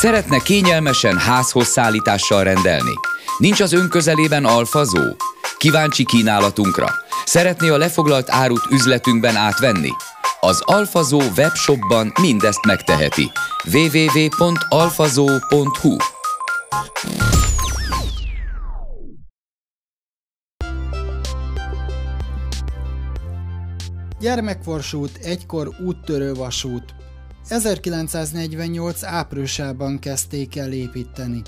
Szeretne kényelmesen házhoz szállítással rendelni? Nincs az ön közelében alfazó? Kíváncsi kínálatunkra? Szeretné a lefoglalt árut üzletünkben átvenni? Az Alfazó webshopban mindezt megteheti. www.alfazó.hu Gyermekvarsút, egykor úttörő vasút. 1948 áprilisában kezdték el építeni.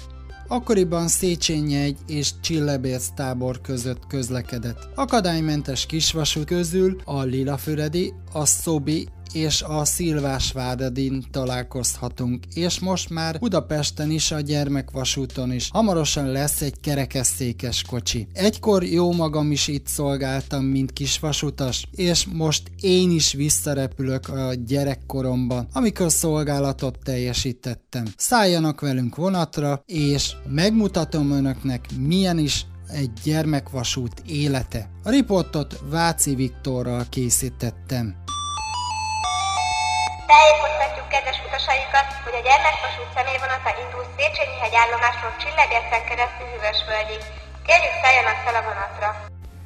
Akkoriban Széchenyi és Csillebérc tábor között közlekedett. Akadálymentes kisvasút közül a Lilafüredi, a Szobi és a Szilvásvárdadin találkozhatunk, és most már Budapesten is a gyermekvasúton is. Hamarosan lesz egy kerekesszékes kocsi. Egykor jó magam is itt szolgáltam, mint kisvasutas, és most én is visszarepülök a gyerekkoromban, amikor szolgálatot teljesítettem. Szálljanak velünk vonatra, és megmutatom önöknek, milyen is egy gyermekvasút élete. A riportot Váci Viktorral készítettem. Tájékoztatjuk kedves utasainkat, hogy a gyermekvasút személyvonata indul Széchenyi hegy állomásról Csillebércen keresztül Hűvösvölgyig. Kérjük szálljanak fel a vonatra!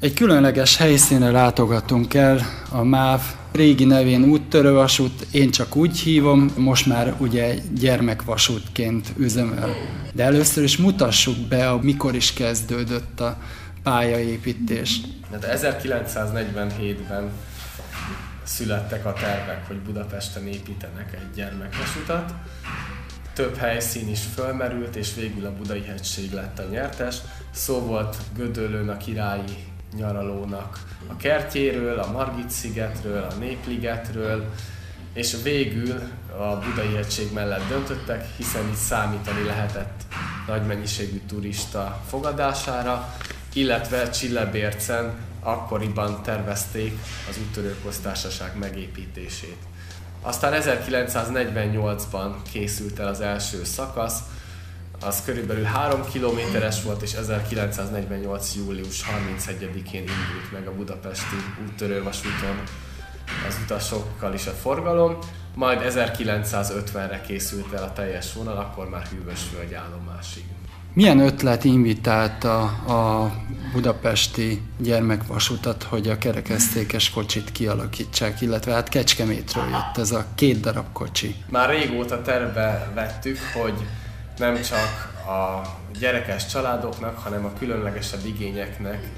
Egy különleges helyszínre látogatunk el, a MÁV régi nevén úttörővasút, én csak úgy hívom, most már ugye gyermekvasútként üzemel. De először is mutassuk be, a mikor is kezdődött a pályaépítés. De 1947-ben születtek a tervek, hogy Budapesten építenek egy gyermekvasutat. Több helyszín is fölmerült, és végül a Budai hegység lett a nyertes. Szó volt Gödöllőn a királyi nyaralónak a kertjéről, a Margit szigetről, a Népligetről, és végül a Budai hegység mellett döntöttek, hiszen itt számítani lehetett nagy mennyiségű turista fogadására, illetve Csillebércen akkoriban tervezték az úttörő köztársaság megépítését. Aztán 1948-ban készült el az első szakasz, az körülbelül 3 kilométeres volt, és 1948. július 31-én indult meg a budapesti úttörővasúton az utasokkal is a forgalom, majd 1950-re készült el a teljes vonal, akkor már Hűvösvölgy állomásig. Milyen ötlet invitálta a budapesti gyermekvasutat, hogy a kerekesztékes kocsit kialakítsák, illetve hát Kecskemétről jött ez a két darab kocsi. Már régóta terve vettük, hogy nem csak a gyerekes családoknak, hanem a különlegesebb igényeknek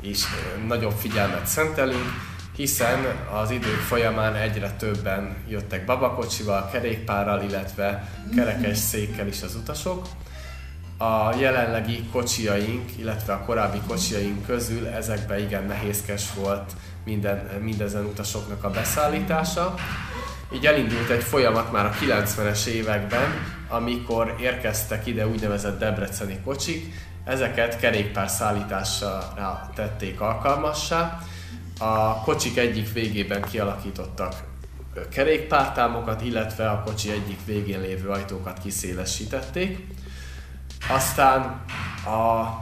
is nagyobb figyelmet szentelünk, hiszen az idők folyamán egyre többen jöttek babakocsival, kerékpárral, illetve kerekes székkel is az utasok a jelenlegi kocsiaink, illetve a korábbi kocsiaink közül ezekben igen nehézkes volt minden, mindezen utasoknak a beszállítása. Így elindult egy folyamat már a 90-es években, amikor érkeztek ide úgynevezett debreceni kocsik, ezeket kerékpár szállításra tették alkalmassá. A kocsik egyik végében kialakítottak kerékpártámokat, illetve a kocsi egyik végén lévő ajtókat kiszélesítették. Aztán a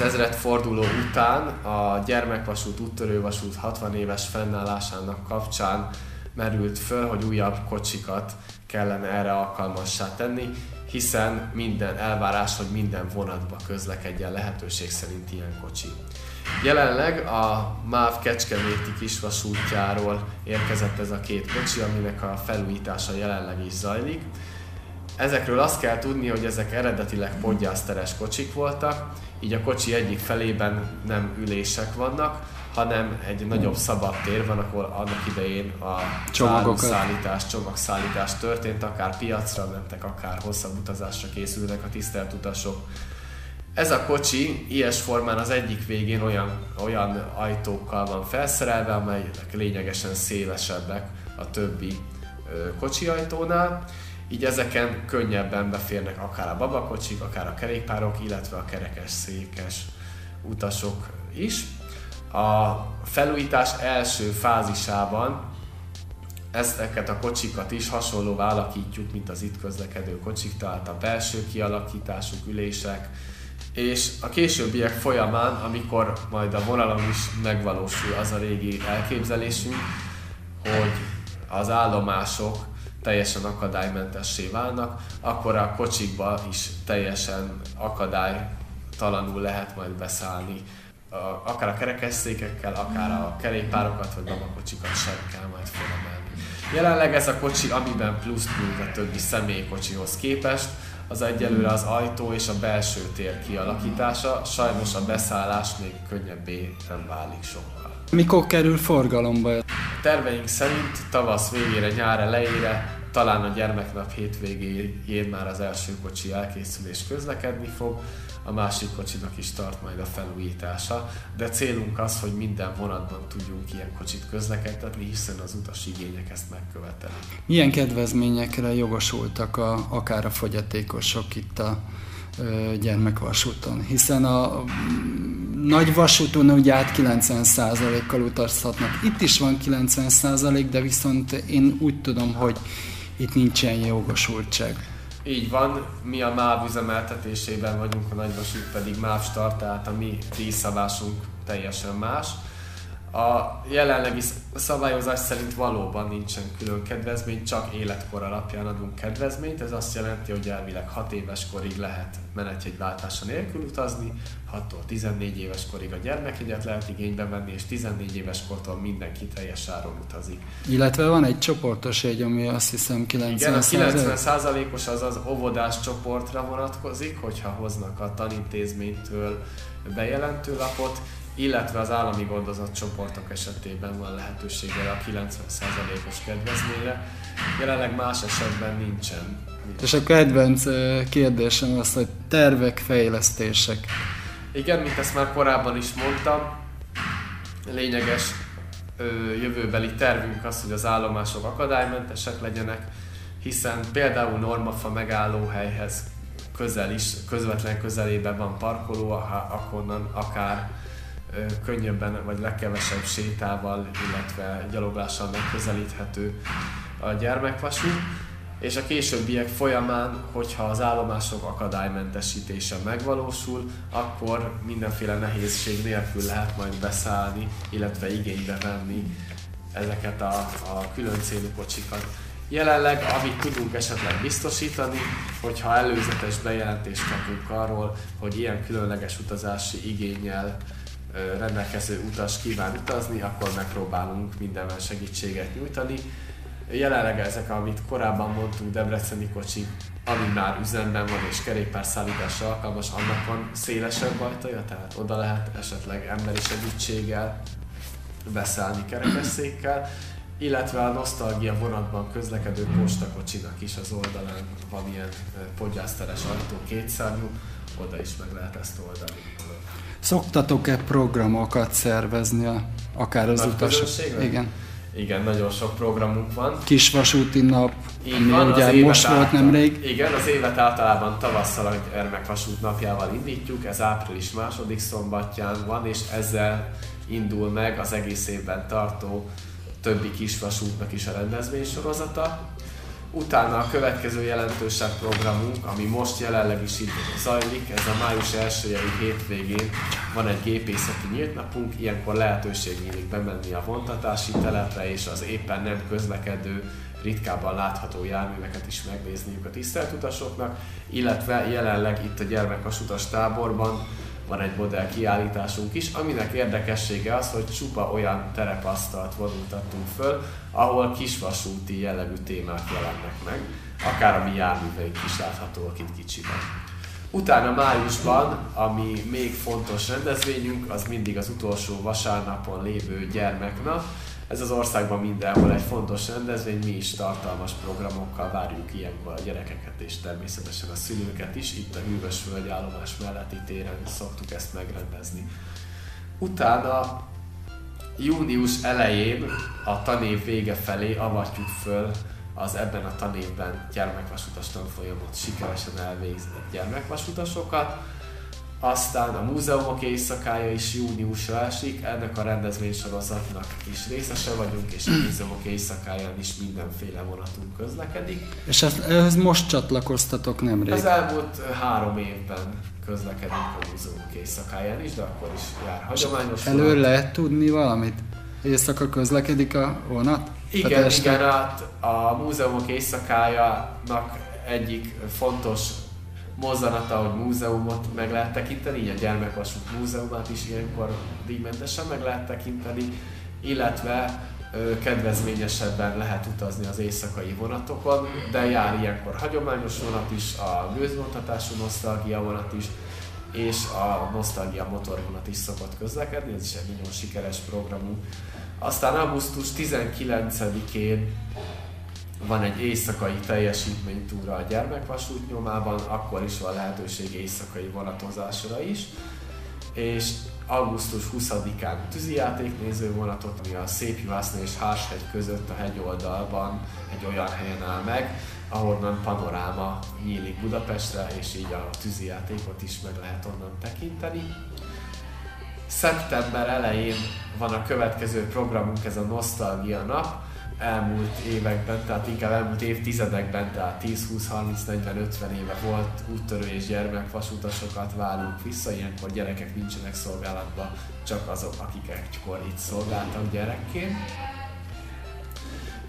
az forduló után a gyermekvasút, úttörővasút 60 éves fennállásának kapcsán merült föl, hogy újabb kocsikat kellene erre alkalmassá tenni, hiszen minden elvárás, hogy minden vonatba közlekedjen lehetőség szerint ilyen kocsi. Jelenleg a MÁV Kecskeméti kisvasútjáról érkezett ez a két kocsi, aminek a felújítása jelenleg is zajlik. Ezekről azt kell tudni, hogy ezek eredetileg podgyászteres kocsik voltak, így a kocsi egyik felében nem ülések vannak, hanem egy nagyobb szabad tér van, ahol annak idején a szállítás, csomagszállítás történt, akár piacra mentek, akár hosszabb utazásra készülnek a tisztelt utasok. Ez a kocsi ilyes formán az egyik végén olyan, olyan ajtókkal van felszerelve, amelyek lényegesen szélesebbek a többi kocsi ajtónál, így ezeken könnyebben beférnek akár a babakocsik, akár a kerékpárok, illetve a kerekes székes utasok is. A felújítás első fázisában ezeket a kocsikat is hasonlóvá alakítjuk, mint az itt közlekedő kocsik, tehát a belső kialakításuk, ülések, és a későbbiek folyamán, amikor majd a vonalon is megvalósul az a régi elképzelésünk, hogy az állomások teljesen akadálymentessé válnak, akkor a kocsikba is teljesen akadálytalanul lehet majd beszállni. Akár a kerekesszékekkel, akár a kerékpárokat vagy babakocsikat sem kell majd felemelni. Jelenleg ez a kocsi, amiben plusz nyújt a többi személykocsihoz képest, az egyelőre az ajtó és a belső tér kialakítása, sajnos a beszállás még könnyebbé nem válik sokkal. Mikor kerül forgalomba? Terveink szerint tavasz végére, nyár elejére, talán a gyermeknap hétvégén már az első kocsi elkészül és közlekedni fog, a másik kocsinak is tart majd a felújítása, de célunk az, hogy minden vonatban tudjunk ilyen kocsit közlekedtetni, hiszen az utas igények ezt megkövetelik. Milyen kedvezményekre jogosultak a, akár a fogyatékosok itt a gyermekvasúton, hiszen a nagy vasúton ugye át 90%-kal utazhatnak. Itt is van 90%, de viszont én úgy tudom, hogy itt nincsen jogosultság. Így van, mi a MÁV üzemeltetésében vagyunk, a nagyvasút pedig MÁV start, tehát a mi díjszabásunk teljesen más. A jelenlegi szabályozás szerint valóban nincsen külön kedvezmény, csak életkor alapján adunk kedvezményt. Ez azt jelenti, hogy elvileg 6 éves korig lehet menetjegyváltása nélkül utazni, 6-tól 14 éves korig a gyermekjegyet lehet igénybe venni, és 14 éves kortól mindenki teljes áron utazik. Illetve van egy csoportos egy, ami azt hiszem 90 Igen, a 90 százalékos az az óvodás csoportra vonatkozik, hogyha hoznak a tanintézménytől bejelentő lapot, illetve az állami gondozott csoportok esetében van lehetősége a 90%-os kedvezményre. Jelenleg más esetben nincsen. És a kedvenc kérdésem az, hogy tervek, fejlesztések. Igen, mint ezt már korábban is mondtam, lényeges jövőbeli tervünk az, hogy az állomások akadálymentesek legyenek, hiszen például Normafa megállóhelyhez közel is, közvetlen közelében van parkoló, akonnan akár könnyebben vagy legkevesebb sétával, illetve gyaloglással megközelíthető a gyermekvasút, és a későbbiek folyamán, hogyha az állomások akadálymentesítése megvalósul, akkor mindenféle nehézség nélkül lehet majd beszállni, illetve igénybe venni ezeket a, a külön célú kocsikat. Jelenleg, amit tudunk esetleg biztosítani, hogyha előzetes bejelentést kapunk arról, hogy ilyen különleges utazási igényel rendelkező utas kíván utazni, akkor megpróbálunk mindenben segítséget nyújtani. Jelenleg ezek, amit korábban mondtunk, Debreceni kocsi, ami már üzemben van és kerékpárszállításra alkalmas, annak van szélesebb ajtaja, tehát oda lehet esetleg emberi segítséggel beszállni kerekesszékkel, illetve a nosztalgia vonatban közlekedő postakocsinak is az oldalán van ilyen podgyászteres ajtó, kétszárnyú, oda is meg lehet ezt oldani. Szoktatok-e programokat szervezni, a, akár az utasok? Igen. Igen, nagyon sok programunk van. Kisvasúti nap, Így van, ugye most által, volt nemrég. Igen, az évet általában tavasszal a gyermekvasút napjával indítjuk, ez április második szombatján van, és ezzel indul meg az egész évben tartó többi kisvasútnak is a rendezvény sorozata. Utána a következő jelentősebb programunk, ami most jelenleg is itt zajlik, ez a május 1 hétvégén van egy gépészeti nyílt napunk, ilyenkor lehetőség nyílik bemenni a vontatási telepre és az éppen nem közlekedő, ritkábban látható járműveket is megnézniük a tisztelt utasoknak, illetve jelenleg itt a gyermekvasutas táborban van egy modell kiállításunk is, aminek érdekessége az, hogy csupa olyan terepasztalt vonultattunk föl, ahol kisvasúti jellegű témák jelennek meg, akár a mi járműveink is láthatóak itt kicsiben. Utána májusban, ami még fontos rendezvényünk, az mindig az utolsó vasárnapon lévő gyermeknap, ez az országban mindenhol egy fontos rendezvény, mi is tartalmas programokkal várjuk ilyenkor a gyerekeket és természetesen a szülőket is. Itt a Hűvös állomás melletti téren szoktuk ezt megrendezni. Utána június elején a tanév vége felé avatjuk föl az ebben a tanévben gyermekvasutas tanfolyamot sikeresen elvégzett gyermekvasutasokat, aztán a múzeumok éjszakája is júniusra esik, ennek a rendezvénysorozatnak is részese vagyunk, és a múzeumok éjszakáján is mindenféle vonatunk közlekedik. És ehhez most csatlakoztatok nemrég? Az elmúlt három évben közlekedünk a múzeumok éjszakáján is, de akkor is jár hagyományos Elő lehet tudni valamit? Éjszaka közlekedik a vonat? Igen, igen, hát a múzeumok éjszakájának egyik fontos mozzanata, hogy múzeumot meg lehet tekinteni, így a gyermekvasút múzeumát is ilyenkor díjmentesen meg lehet tekinteni, illetve kedvezményesebben lehet utazni az éjszakai vonatokon, de jár ilyenkor hagyományos vonat is, a gőzvontatású nosztalgia vonat is, és a Nostalgia motorvonat is szokott közlekedni, ez is egy nagyon sikeres programunk. Aztán augusztus 19-én van egy éjszakai teljesítménytúra a gyermekvasút nyomában, akkor is van lehetőség éjszakai vonatozásra is, és augusztus 20-án tűzijátéknéző vonatot, ami a Szép Juhászna és Hárshegy között a hegyoldalban egy olyan helyen áll meg, ahonnan panoráma nyílik Budapestre, és így a tűzijátékot is meg lehet onnan tekinteni. Szeptember elején van a következő programunk, ez a Nostalgia Nap, elmúlt években, tehát inkább elmúlt évtizedekben, tehát 10, 20, 30, 40, 50 éve volt úttörő és gyermekvasutasokat várunk vissza, ilyenkor gyerekek nincsenek szolgálatban, csak azok, akik egykor itt szolgáltak gyerekként.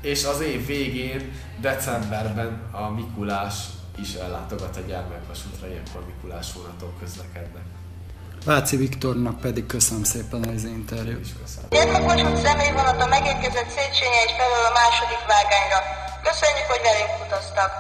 És az év végén, decemberben a Mikulás is ellátogat a gyermekvasútra, ilyenkor Mikulás vonatok közlekednek. Váci Viktornak pedig köszönöm szépen az interjút. Gyermekvasút személyvonata megérkezett Széchenyi egy felől a második vágányra. Köszönjük, hogy velünk utaztak!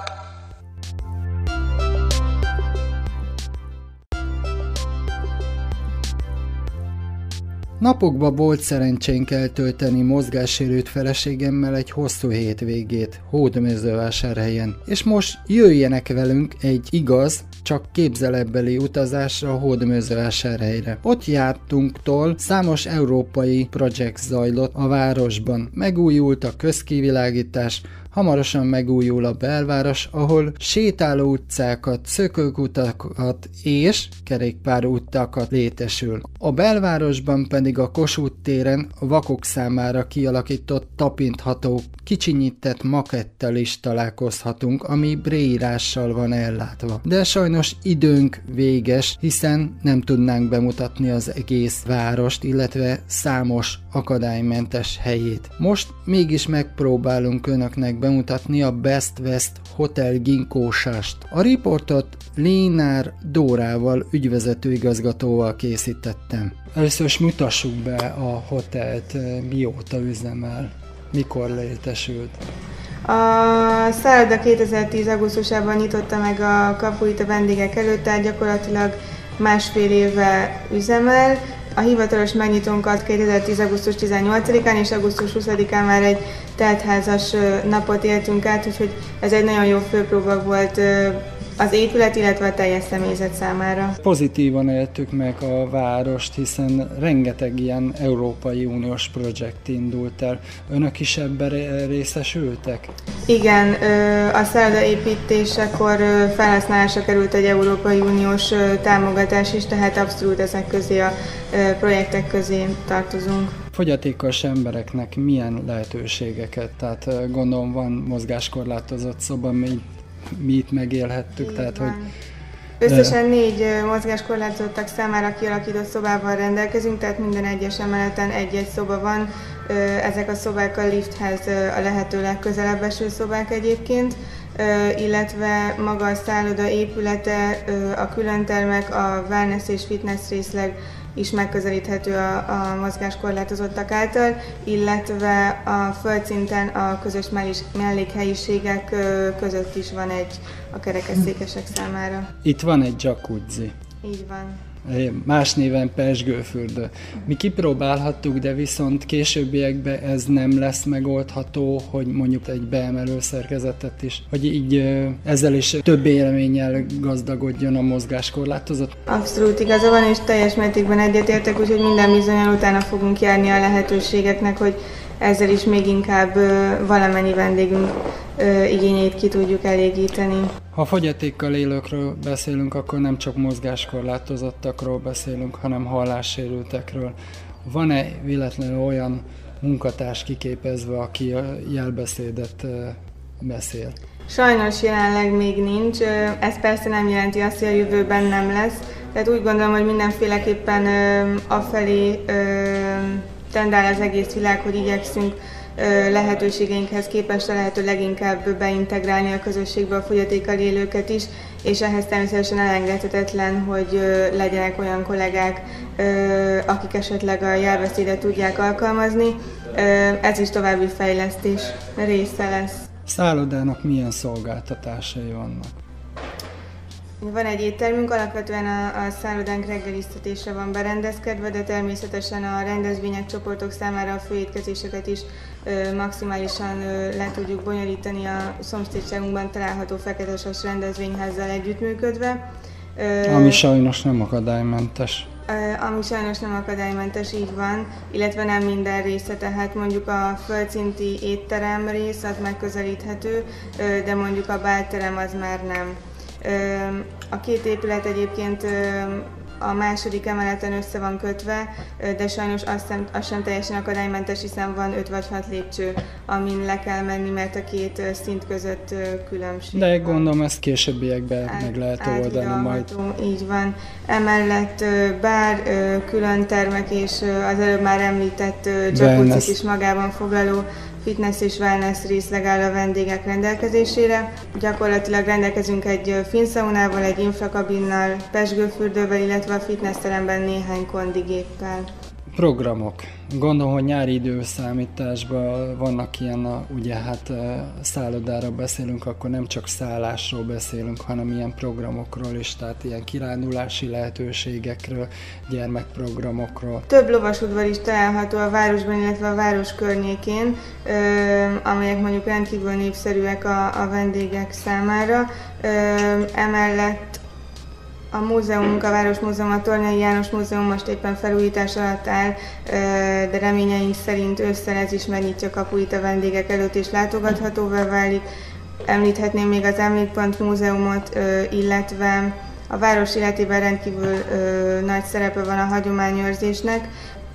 Napokba volt szerencsénk eltölteni mozgássérült feleségemmel egy hosszú hétvégét Hódmezővásárhelyen, és most jöjjenek velünk egy igaz, csak képzelebbeli utazásra a Hódmezővásárhelyre. Ott jártunktól számos európai projekt zajlott a városban. Megújult a közkivilágítás, Hamarosan megújul a belváros, ahol sétáló utcákat, szökőkutakat és kerékpárúttakat létesül. A belvárosban pedig a Kossuth téren a vakok számára kialakított tapintható, kicsinyített makettel is találkozhatunk, ami bréírással van ellátva. De sajnos időnk véges, hiszen nem tudnánk bemutatni az egész várost, illetve számos akadálymentes helyét. Most mégis megpróbálunk önöknek bemutatni a Best West Hotel ginkósást. A riportot Lénár Dórával, ügyvezető igazgatóval készítettem. Először is mutassuk be a hotelt, mióta üzemel, mikor létesült. A szálloda 2010. augusztusában nyitotta meg a kapuit a vendégek előtt, tehát gyakorlatilag másfél éve üzemel. A hivatalos megnyitónkat 2010. augusztus 18-án és augusztus 20-án már egy teltházas napot éltünk át, úgyhogy ez egy nagyon jó főpróba volt az épület, illetve a teljes személyzet számára. Pozitívan éltük meg a várost, hiszen rengeteg ilyen Európai Uniós projekt indult el. Önök is ebben részesültek? Igen, a szálloda építésekor felhasználásra került egy Európai Uniós támogatás is, tehát abszolút ezek közé a projektek közé tartozunk fogyatékos embereknek milyen lehetőségeket, tehát gondolom van mozgáskorlátozott szoba, mint mi itt megélhettük. Így tehát, van. hogy Összesen négy mozgáskorlátozottak számára kialakított szobával rendelkezünk, tehát minden egyes emeleten egy-egy szoba van. Ezek a szobák a lifthez a lehető legközelebb eső szobák egyébként, illetve maga a szálloda épülete, a különtermek, a wellness és fitness részleg is megközelíthető a, a mozgáskorlátozottak által, illetve a földszinten a közös mellékhelyiségek között is van egy a kerekesszékesek számára. Itt van egy jacuzzi. Így van más néven Pesgőfürdő. Mi kipróbálhattuk, de viszont későbbiekben ez nem lesz megoldható, hogy mondjuk egy beemelő szerkezetet is, hogy így ezzel is több élménnyel gazdagodjon a mozgáskorlátozott. Abszolút igaza van, és teljes mértékben egyetértek, úgyhogy minden bizonyal utána fogunk járni a lehetőségeknek, hogy ezzel is még inkább valamennyi vendégünk igényeit ki tudjuk elégíteni. Ha fogyatékkal élőkről beszélünk, akkor nem csak mozgáskorlátozottakról beszélünk, hanem hallássérültekről. Van-e véletlenül olyan munkatárs kiképezve, aki a jelbeszédet beszél? Sajnos jelenleg még nincs. Ez persze nem jelenti azt, hogy a jövőben nem lesz. Tehát úgy gondolom, hogy mindenféleképpen afelé tendál az egész világ, hogy igyekszünk lehetőségeinkhez képest a lehető leginkább beintegrálni a közösségbe a fogyatékkal élőket is, és ehhez természetesen elengedhetetlen, hogy legyenek olyan kollégák, akik esetleg a jelbeszédet tudják alkalmazni. Ez is további fejlesztés része lesz. Szállodának milyen szolgáltatásai vannak? Van egy éttermünk, alapvetően a, a szállodánk reggeliztetésre van berendezkedve, de természetesen a rendezvények, csoportok számára a főétkezéseket is ö, maximálisan ö, le tudjuk bonyolítani a szomszédságunkban található feketesas rendezvényházzal együttműködve. Ö, Ami sajnos nem akadálymentes. Ami sajnos nem akadálymentes, így van, illetve nem minden része, tehát mondjuk a földszinti étterem rész az megközelíthető, de mondjuk a bálterem az már nem. A két épület egyébként a második emeleten össze van kötve, de sajnos azt sem, azt sem teljesen akadálymentes, hiszen van 5 vagy 6 lépcső, amin le kell menni, mert a két szint között különbség De gondolom ezt későbbiekben Át, meg lehet oldani majd. Így van. Emellett bár külön termek és az előbb már említett jacuzzi is magában foglaló fitness és wellness részleg áll a vendégek rendelkezésére. Gyakorlatilag rendelkezünk egy finsaunával, egy infrakabinnal, pesgőfürdővel, illetve a fitnessteremben néhány kondigéppel. Programok. Gondolom, hogy nyári időszámításban vannak ilyen, a, ugye hát szállodára beszélünk, akkor nem csak szállásról beszélünk, hanem ilyen programokról is, tehát ilyen kirándulási lehetőségekről, gyermekprogramokról. Több lovasudvar is található a városban, illetve a város környékén, amelyek mondjuk rendkívül népszerűek a, a vendégek számára. Emellett a múzeumunk, a Város Múzeum, a Tornyai János Múzeum most éppen felújítás alatt áll, de reményeink szerint ősszel ez is megnyitja kapuit a vendégek előtt és látogathatóvá válik. Említhetném még az Emlékpont Múzeumot, illetve a város életében rendkívül nagy szerepe van a hagyományőrzésnek,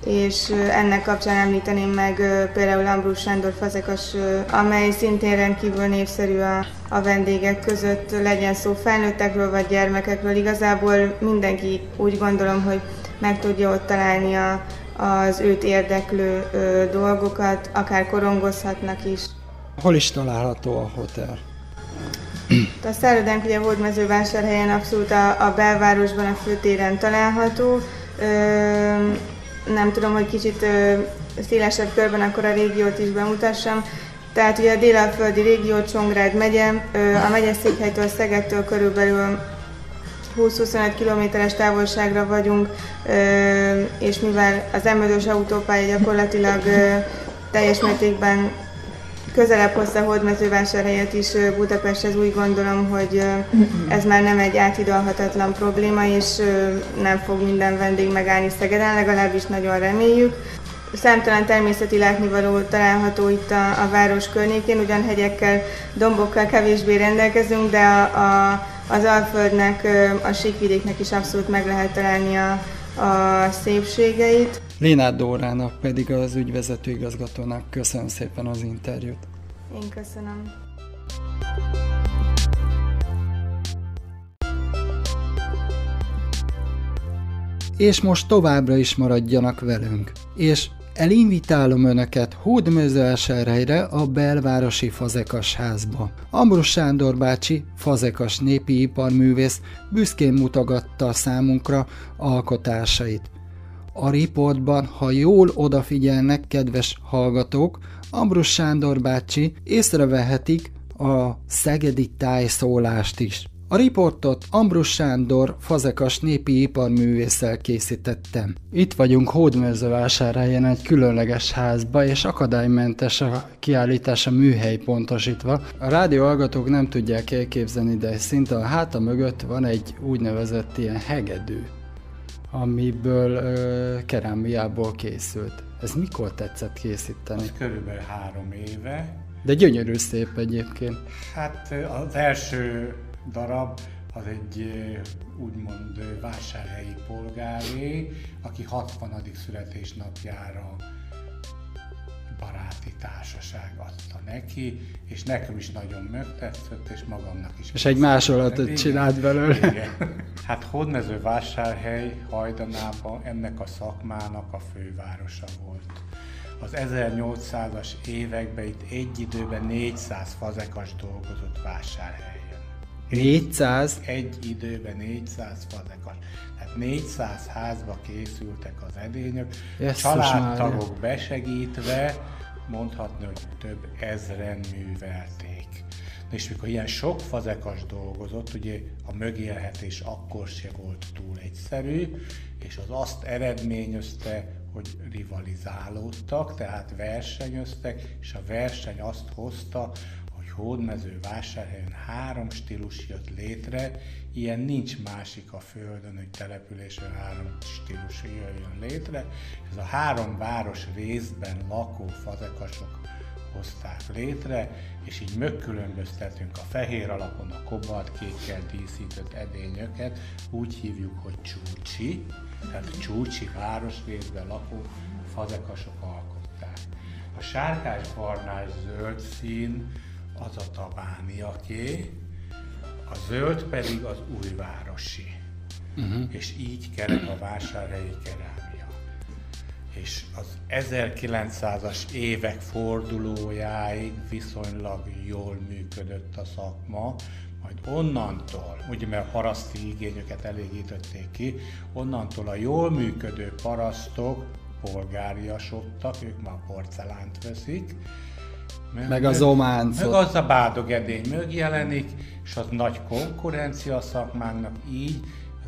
és ennek kapcsán említeném meg például Ambrus Sándor fazekas, amely szintén rendkívül népszerű a, a vendégek között, legyen szó felnőttekről vagy gyermekekről. Igazából mindenki úgy gondolom, hogy meg tudja ott találni a, az őt érdeklő ö, dolgokat, akár korongozhatnak is. Hol is található a hotel? A szállodánk ugye Hódmezővásárhelyen abszolút a, a belvárosban, a főtéren található. Ö, nem tudom, hogy kicsit szélesebb körben akkor a régiót is bemutassam. Tehát ugye a délalföldi régió, Csongrád megye, a megyeszékhelytől Szegedtől körülbelül 20-25 kilométeres távolságra vagyunk, és mivel az m autópálya gyakorlatilag teljes mértékben közelebb hozta Hódmezővásárhelyet is Budapesthez, úgy gondolom, hogy ez már nem egy áthidalhatatlan probléma, és nem fog minden vendég megállni Szegeden, legalábbis nagyon reméljük. Számtalan természeti látnivaló található itt a, a város környékén, ugyan hegyekkel, dombokkal kevésbé rendelkezünk, de a, a, az Alföldnek, a síkvidéknek is abszolút meg lehet találni a, a szépségeit. Lénát Dórának pedig az ügyvezető igazgatónak köszönöm szépen az interjút. Én köszönöm. És most továbbra is maradjanak velünk. És elinvitálom Önöket Hódmezővásárhelyre a belvárosi Fazekas házba. Ambrus Sándor bácsi, Fazekas népi iparművész büszkén mutogatta számunkra alkotásait. A riportban, ha jól odafigyelnek, kedves hallgatók, Ambrus Sándor bácsi észrevehetik a szegedi tájszólást is. A riportot Ambrus Sándor fazekas népi iparművésszel készítettem. Itt vagyunk Hódmezővásárhelyen egy különleges házba, és akadálymentes a kiállítás a műhely pontosítva. A rádió hallgatók nem tudják elképzelni, de szinte a háta mögött van egy úgynevezett ilyen hegedű amiből ö, kerámiából készült. Ez mikor tetszett készíteni? Az körülbelül három éve. De gyönyörű szép egyébként. Hát az első darab az egy úgymond vásárhelyi polgáré, aki 60. születésnapjára baráti társaság adta neki, és nekem is nagyon megtetszett, és magamnak is. És egy másolatot csinált belőle. Igen. Hát Hódmező vásárhely hajdanában ennek a szakmának a fővárosa volt. az 1800-as években itt egy időben 400 fazekas dolgozott vásárhelyen. 400? Egy időben 400 fazekas. Tehát 400 házba készültek az edények, Jesszus családtagok Mária. besegítve, mondhatni, hogy több ezren művelték. És mikor ilyen sok fazekas dolgozott, ugye a mögélhetés akkor se volt túl egyszerű, és az azt eredményezte, hogy rivalizálódtak, tehát versenyöztek, és a verseny azt hozta, hogy hódmező vásárhelyen három stílus jött létre, ilyen nincs másik a Földön, hogy településen három stílus jöjjön létre. Ez a három város részben lakó fazekasok hozták létre, és így megkülönböztetünk a fehér alapon a kobalt kékkel díszített edényöket, úgy hívjuk, hogy csúcsi, tehát csúcsi városrészben lakó fazekasok alkották. A sárgás barnás zöld szín az a tabániaké, a zöld pedig az újvárosi. Uh-huh. És így kerek a vásárhelyi kerámia. És az 1900-as évek fordulójáig viszonylag jól működött a szakma, majd onnantól, ugye mert paraszti igényeket elégítették ki, onnantól a jól működő parasztok polgáriasodtak, ők már porcelánt veszik, Meg az ománcot. meg az a bádogedény megjelenik, és az nagy konkurencia a szakmánknak, így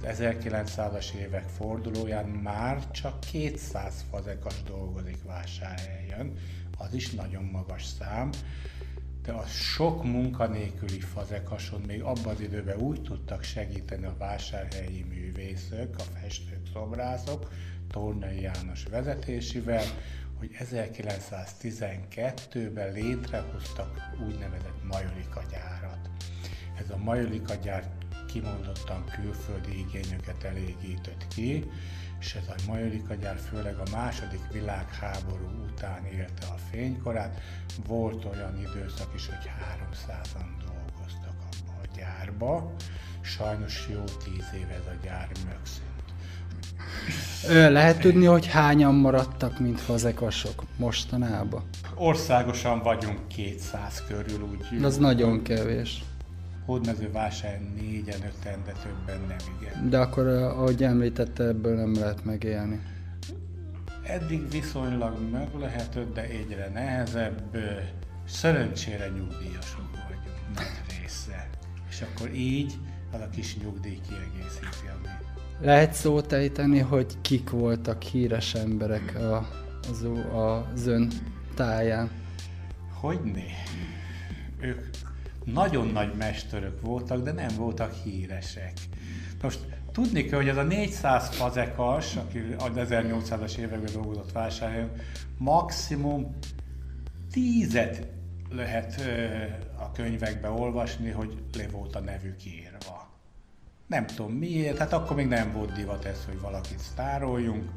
az 1900-as évek fordulóján már csak 200 fazekas dolgozik vásárhelyen, az is nagyon magas szám, de a sok munkanélküli fazekason még abban az időben úgy tudtak segíteni a vásárhelyi művészek, a festők, szobrászok, Tornai János vezetésével, hogy 1912-ben létrehoztak úgynevezett majolika gyárat. Ez a majolika gyár kimondottan külföldi igényeket elégített ki, és ez a majolika gyár főleg a második világháború után élte a fénykorát. Volt olyan időszak is, hogy 300-an dolgoztak abba a gyárba. Sajnos jó tíz éve ez a gyár megszűnt. Lehet tudni, hogy hányan maradtak, mint fazekasok mostanában? Országosan vagyunk 200 körül, úgy Az nagyon kevés. Hódmezővásárhelyen négyen, öten, de többen nem igen. De akkor, ahogy említette, ebből nem lehet megélni. Eddig viszonylag meg lehetett, de egyre nehezebb. Szerencsére nyugdíjasok vagyunk, nagy része. És akkor így az a kis nyugdíj kiegészíti, ami Lehet szót ejteni, hogy kik voltak híres emberek a, az, az ön táján? Hogyne? Ők nagyon nagy mesterök voltak, de nem voltak híresek. Most tudni kell, hogy ez a 400 fazekas, aki az 1800-as években dolgozott vásárhelyen, maximum tízet lehet a könyvekbe olvasni, hogy le volt a nevük írva. Nem tudom miért, hát akkor még nem volt divat ez, hogy valakit sztároljunk.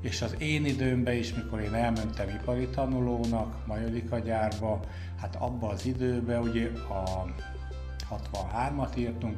És az én időmben is, mikor én elmentem ipari tanulónak Majolika gyárba, hát abban az időben ugye a 63-at írtunk,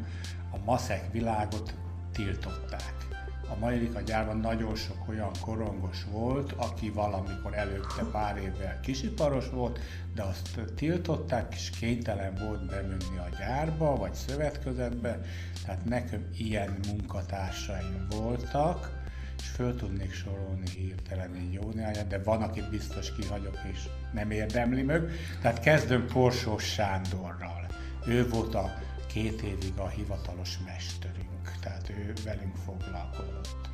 a maszek világot tiltották. A Majolika gyárban nagyon sok olyan korongos volt, aki valamikor előtte pár évvel kisiparos volt, de azt tiltották, és kénytelen volt bemenni a gyárba, vagy szövetkezetbe, tehát nekem ilyen munkatársaim voltak, és föl tudnék sorolni hirtelen egy jó néhányat, de van, akit biztos kihagyok, és nem érdemli meg. Tehát kezdőm Korsós Sándorral. Ő volt a két évig a hivatalos mesterünk, tehát ő velünk foglalkozott.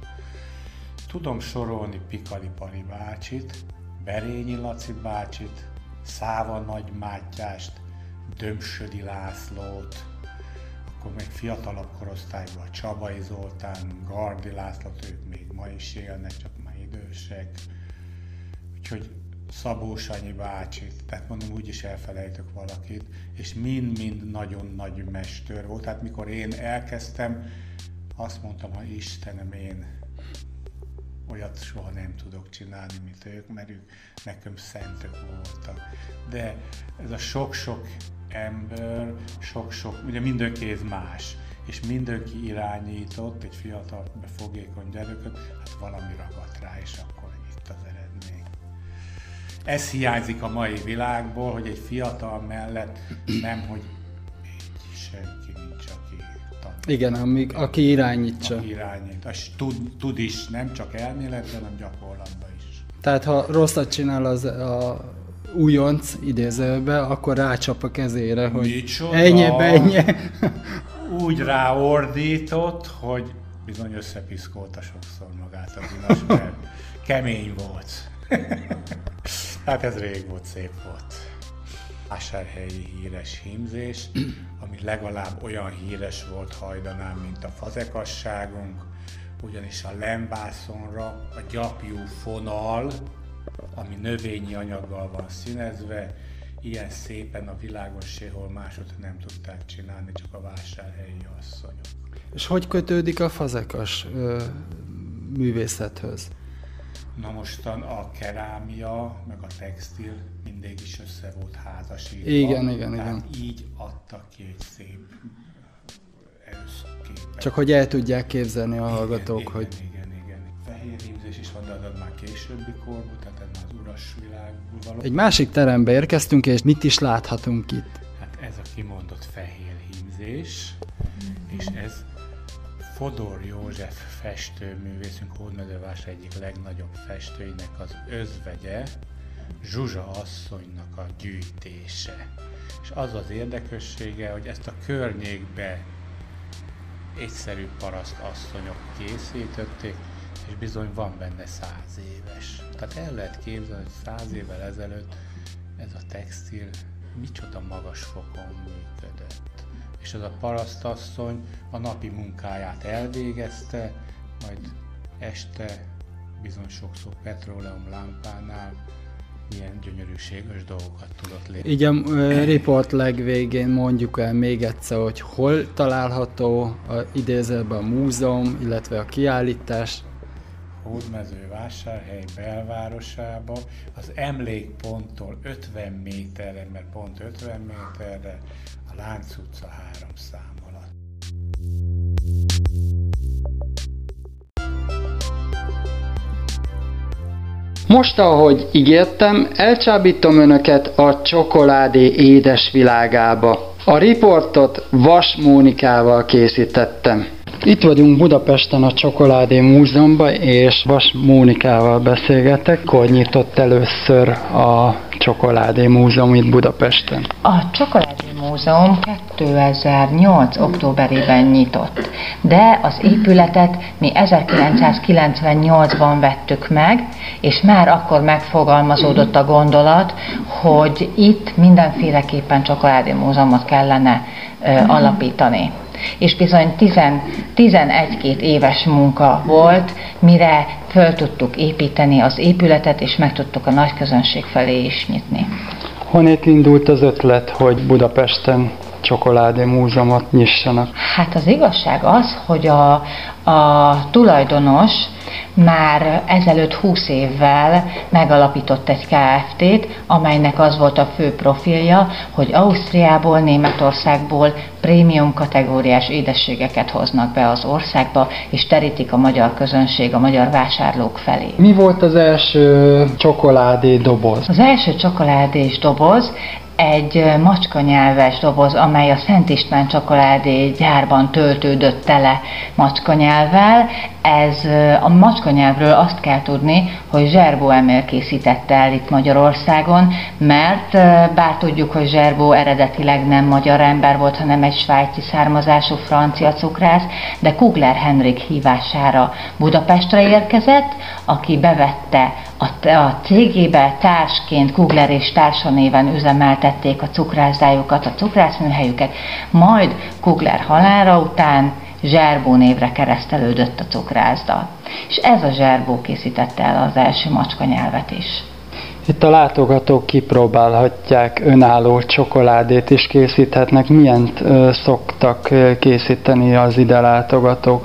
Tudom sorolni Pikali Pali bácsit, Berényi Laci bácsit, Száva Nagy Mátyást, Dömsödi Lászlót, akkor még fiatalabb korosztályban Csabai Zoltán, Gardi Lászlót, ők még ma is élnek, csak már idősek. Úgyhogy Szabó Sanyi bácsit, tehát mondom, úgy is elfelejtök valakit, és mind-mind nagyon nagy mester volt. Tehát mikor én elkezdtem, azt mondtam, hogy Istenem, én olyat soha nem tudok csinálni, mint ők, mert ők nekem szentek voltak. De ez a sok-sok ember, sok-sok, ugye minden kéz más, és mindenki irányított egy fiatal, befogékony gyereket, hát valami ragadt rá, és akkor. Ez hiányzik a mai világból, hogy egy fiatal mellett nem, hogy egy senki nincs, aki tanít. Igen, amíg, aki irányítsa. Aki irányít. És tud, tud is, nem csak elméletben, hanem gyakorlatban is. Tehát ha rosszat csinál az a újonc idézőbe, akkor rácsap a kezére, hogy Micsoda? ennyi, ennyi. Úgy ráordított, hogy bizony összepiszkolta sokszor magát a Dinas, mert kemény volt. hát ez rég volt, szép volt. Vásárhelyi híres hímzés, ami legalább olyan híres volt hajdanán, mint a fazekasságunk, ugyanis a lemvászonra a gyapjú fonal, ami növényi anyaggal van színezve, ilyen szépen a világon sehol másod nem tudták csinálni, csak a vásárhelyi asszonyok. És hogy kötődik a fazekas ö, művészethez? Na mostan a kerámia, meg a textil mindig is össze volt házasítva. Igen, igen, tehát igen. így adtak ki egy szép összképet. Csak hogy el tudják képzelni a hallgatók, igen, hogy Igen, igen, igen. Fehér hímzés is van, de az már későbbi korban, tehát ez már az uras világból való. egy másik terembe érkeztünk, és mit is láthatunk itt? Hát ez a kimondott fehér hímzés, és ez Fodor József festőművészünk, Hódmezővásár egyik legnagyobb festőinek az özvegye, Zsuzsa asszonynak a gyűjtése. És az az érdekessége, hogy ezt a környékbe egyszerű paraszt asszonyok készítették, és bizony van benne száz éves. Tehát el lehet képzelni, hogy száz évvel ezelőtt ez a textil micsoda magas fokon működött. És ez a parasztasszony a napi munkáját elvégezte, majd este bizony sokszor petróleum lámpánál ilyen gyönyörűséges dolgokat tudott lépni. Így a ö, riport legvégén mondjuk el még egyszer, hogy hol található a idézőben a múzeum, illetve a kiállítás. Hódmezővásárhely belvárosába, az emlékponttól 50 méterre, mert pont 50 méterre, a Lánc utca három szám alatt. Most, ahogy ígértem, elcsábítom önöket a csokoládé édes világába. A riportot Vas Mónikával készítettem. Itt vagyunk Budapesten a Csokoládé Múzeumban, és Vas Mónikával beszélgetek. Akkor nyitott először a Csokoládé Múzeum itt Budapesten. A Csokoládé Múzeum 2008. októberében nyitott, de az épületet mi 1998-ban vettük meg, és már akkor megfogalmazódott a gondolat, hogy itt mindenféleképpen Csokoládé Múzeumot kellene ö, alapítani. És bizony 11-2 éves munka volt, mire föl tudtuk építeni az épületet, és meg tudtuk a nagy közönség felé is nyitni. Honnét indult az ötlet, hogy Budapesten Csokoládé Múzeumot nyissanak? Hát az igazság az, hogy a, a tulajdonos már ezelőtt 20 évvel megalapított egy KFT-t, amelynek az volt a fő profilja, hogy Ausztriából, Németországból prémium kategóriás édességeket hoznak be az országba, és terítik a magyar közönség, a magyar vásárlók felé. Mi volt az első csokoládé doboz? Az első csokoládés doboz egy macska nyelves doboz, amely a Szent István csokoládé gyárban töltődött tele macska nyelvvel. Ez a macska nyelvről azt kell tudni, hogy Zserbó Emil készítette el itt Magyarországon, mert bár tudjuk, hogy Zserbó eredetileg nem magyar ember volt, hanem egy svájci származású francia cukrász, de Kugler Henrik hívására Budapestre érkezett, aki bevette a, a cégébe társként Kugler és társa néven üzemeltették a cukrászdájukat, a cukrászműhelyüket, majd Kugler halála után Zserbó névre keresztelődött a cukrászda. És ez a Zserbó készítette el az első macska nyelvet is. Itt a látogatók kipróbálhatják önálló csokoládét is készíthetnek. Milyen szoktak készíteni az ide látogatók?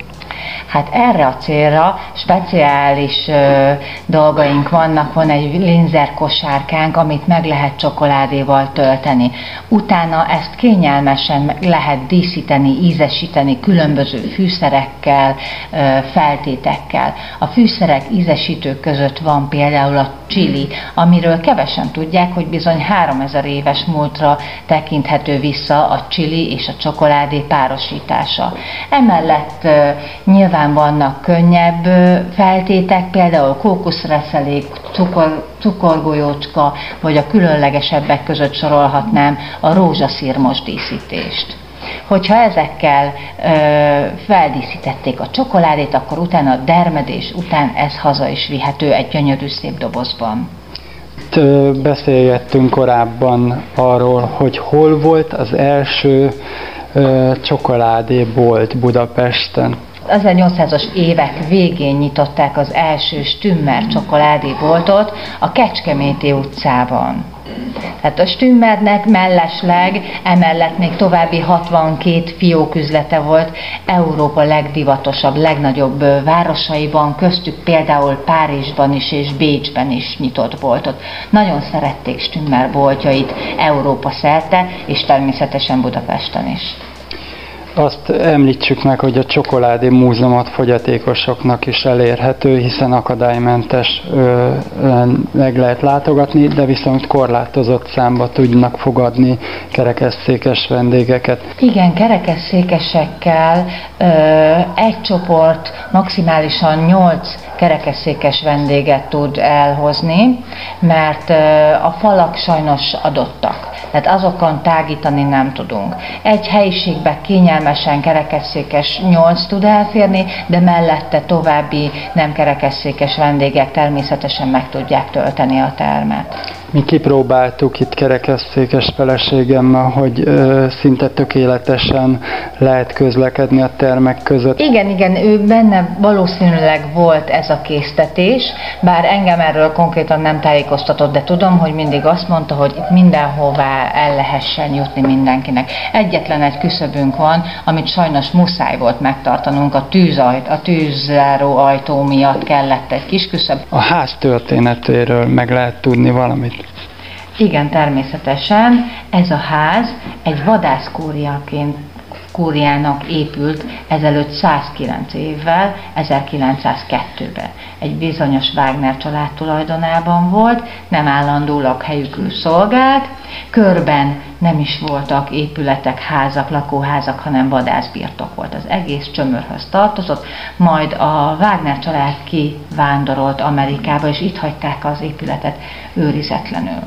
Hát erre a célra speciális ö, dolgaink vannak, van egy linzer kosárkánk, amit meg lehet csokoládéval tölteni. Utána ezt kényelmesen lehet díszíteni, ízesíteni különböző fűszerekkel, ö, feltétekkel. A fűszerek ízesítők között van például a chili, amiről kevesen tudják, hogy bizony 3000 éves múltra tekinthető vissza a chili és a csokoládé párosítása. Emellett nyilván vannak könnyebb feltétek, például kókuszreszelék, cukor, cukorgolyócska, vagy a különlegesebbek között sorolhatnám a rózsaszírmos díszítést. Hogyha ezekkel ö, feldíszítették a csokoládét, akkor utána a dermedés után ez haza is vihető egy gyönyörű szép dobozban. Beszélgettünk korábban arról, hogy hol volt az első ö, csokoládébolt Budapesten. 1800-as évek végén nyitották az első Stümmer csokoládéboltot a Kecskeméti utcában. Tehát a Stümmernek mellesleg, emellett még további 62 fióküzlete volt Európa legdivatosabb, legnagyobb városaiban, köztük például Párizsban is és Bécsben is nyitott boltot. Nagyon szerették Stümmer boltjait Európa szerte, és természetesen Budapesten is. Azt említsük meg, hogy a Csokoládé Múzeumot fogyatékosoknak is elérhető, hiszen akadálymentes ö, meg lehet látogatni, de viszont korlátozott számba tudnak fogadni kerekesszékes vendégeket. Igen, kerekesszékesekkel ö, egy csoport maximálisan 8 kerekesszékes vendéget tud elhozni, mert a falak sajnos adottak. Tehát azokon tágítani nem tudunk. Egy helyiségbe kényelmes kényelmesen kerekesszékes 8 tud elférni, de mellette további nem kerekesszékes vendégek természetesen meg tudják tölteni a termet. Mi kipróbáltuk itt kerekesszékes feleségemmel, hogy ö, szinte tökéletesen lehet közlekedni a termek között. Igen, igen, ő benne valószínűleg volt ez a késztetés, bár engem erről konkrétan nem tájékoztatott, de tudom, hogy mindig azt mondta, hogy itt mindenhová el lehessen jutni mindenkinek. Egyetlen egy küszöbünk van, amit sajnos muszáj volt megtartanunk, a, tűzajt, a tűzzáró ajtó miatt kellett egy kis küszöb. A ház történetéről meg lehet tudni valamit? Igen, természetesen. Ez a ház egy vadászkúriaként kúriának épült ezelőtt 109 évvel, 1902-ben. Egy bizonyos Wagner család tulajdonában volt, nem állandólag helyükül szolgált, körben nem is voltak épületek, házak, lakóházak, hanem vadászbirtok volt. Az egész csömörhöz tartozott, majd a Wagner család kivándorolt Amerikába, és itt hagyták az épületet őrizetlenül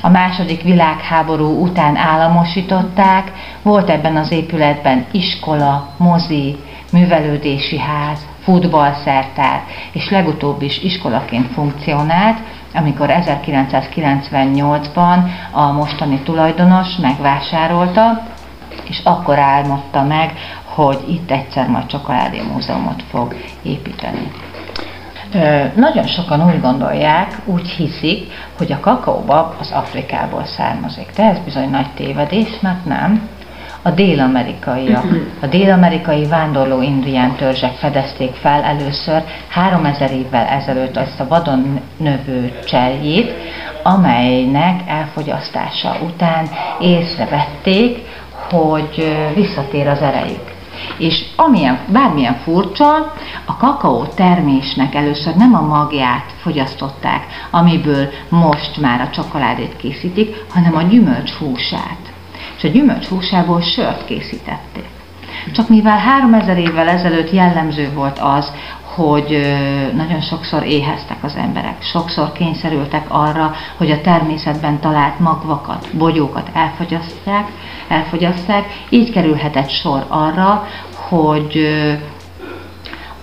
a második világháború után államosították, volt ebben az épületben iskola, mozi, művelődési ház, futballszertár, és legutóbb is iskolaként funkcionált, amikor 1998-ban a mostani tulajdonos megvásárolta, és akkor álmodta meg, hogy itt egyszer majd Csokoládé Múzeumot fog építeni. Nagyon sokan úgy gondolják, úgy hiszik, hogy a kakaóbab az Afrikából származik. De ez bizony nagy tévedés, mert nem. A dél-amerikaiak, a dél-amerikai vándorló indián törzsek fedezték fel először 3000 évvel ezelőtt azt a vadon növő cserjét, amelynek elfogyasztása után észrevették, hogy visszatér az erejük. És amilyen, bármilyen furcsa, a kakaó termésnek először nem a magját fogyasztották, amiből most már a csokoládét készítik, hanem a gyümölcs húsát. És a gyümölcs húsából sört készítették. Csak mivel 3000 évvel ezelőtt jellemző volt az, hogy nagyon sokszor éheztek az emberek, sokszor kényszerültek arra, hogy a természetben talált magvakat, bogyókat elfogyasztják, elfogyasztják, így kerülhetett sor arra, hogy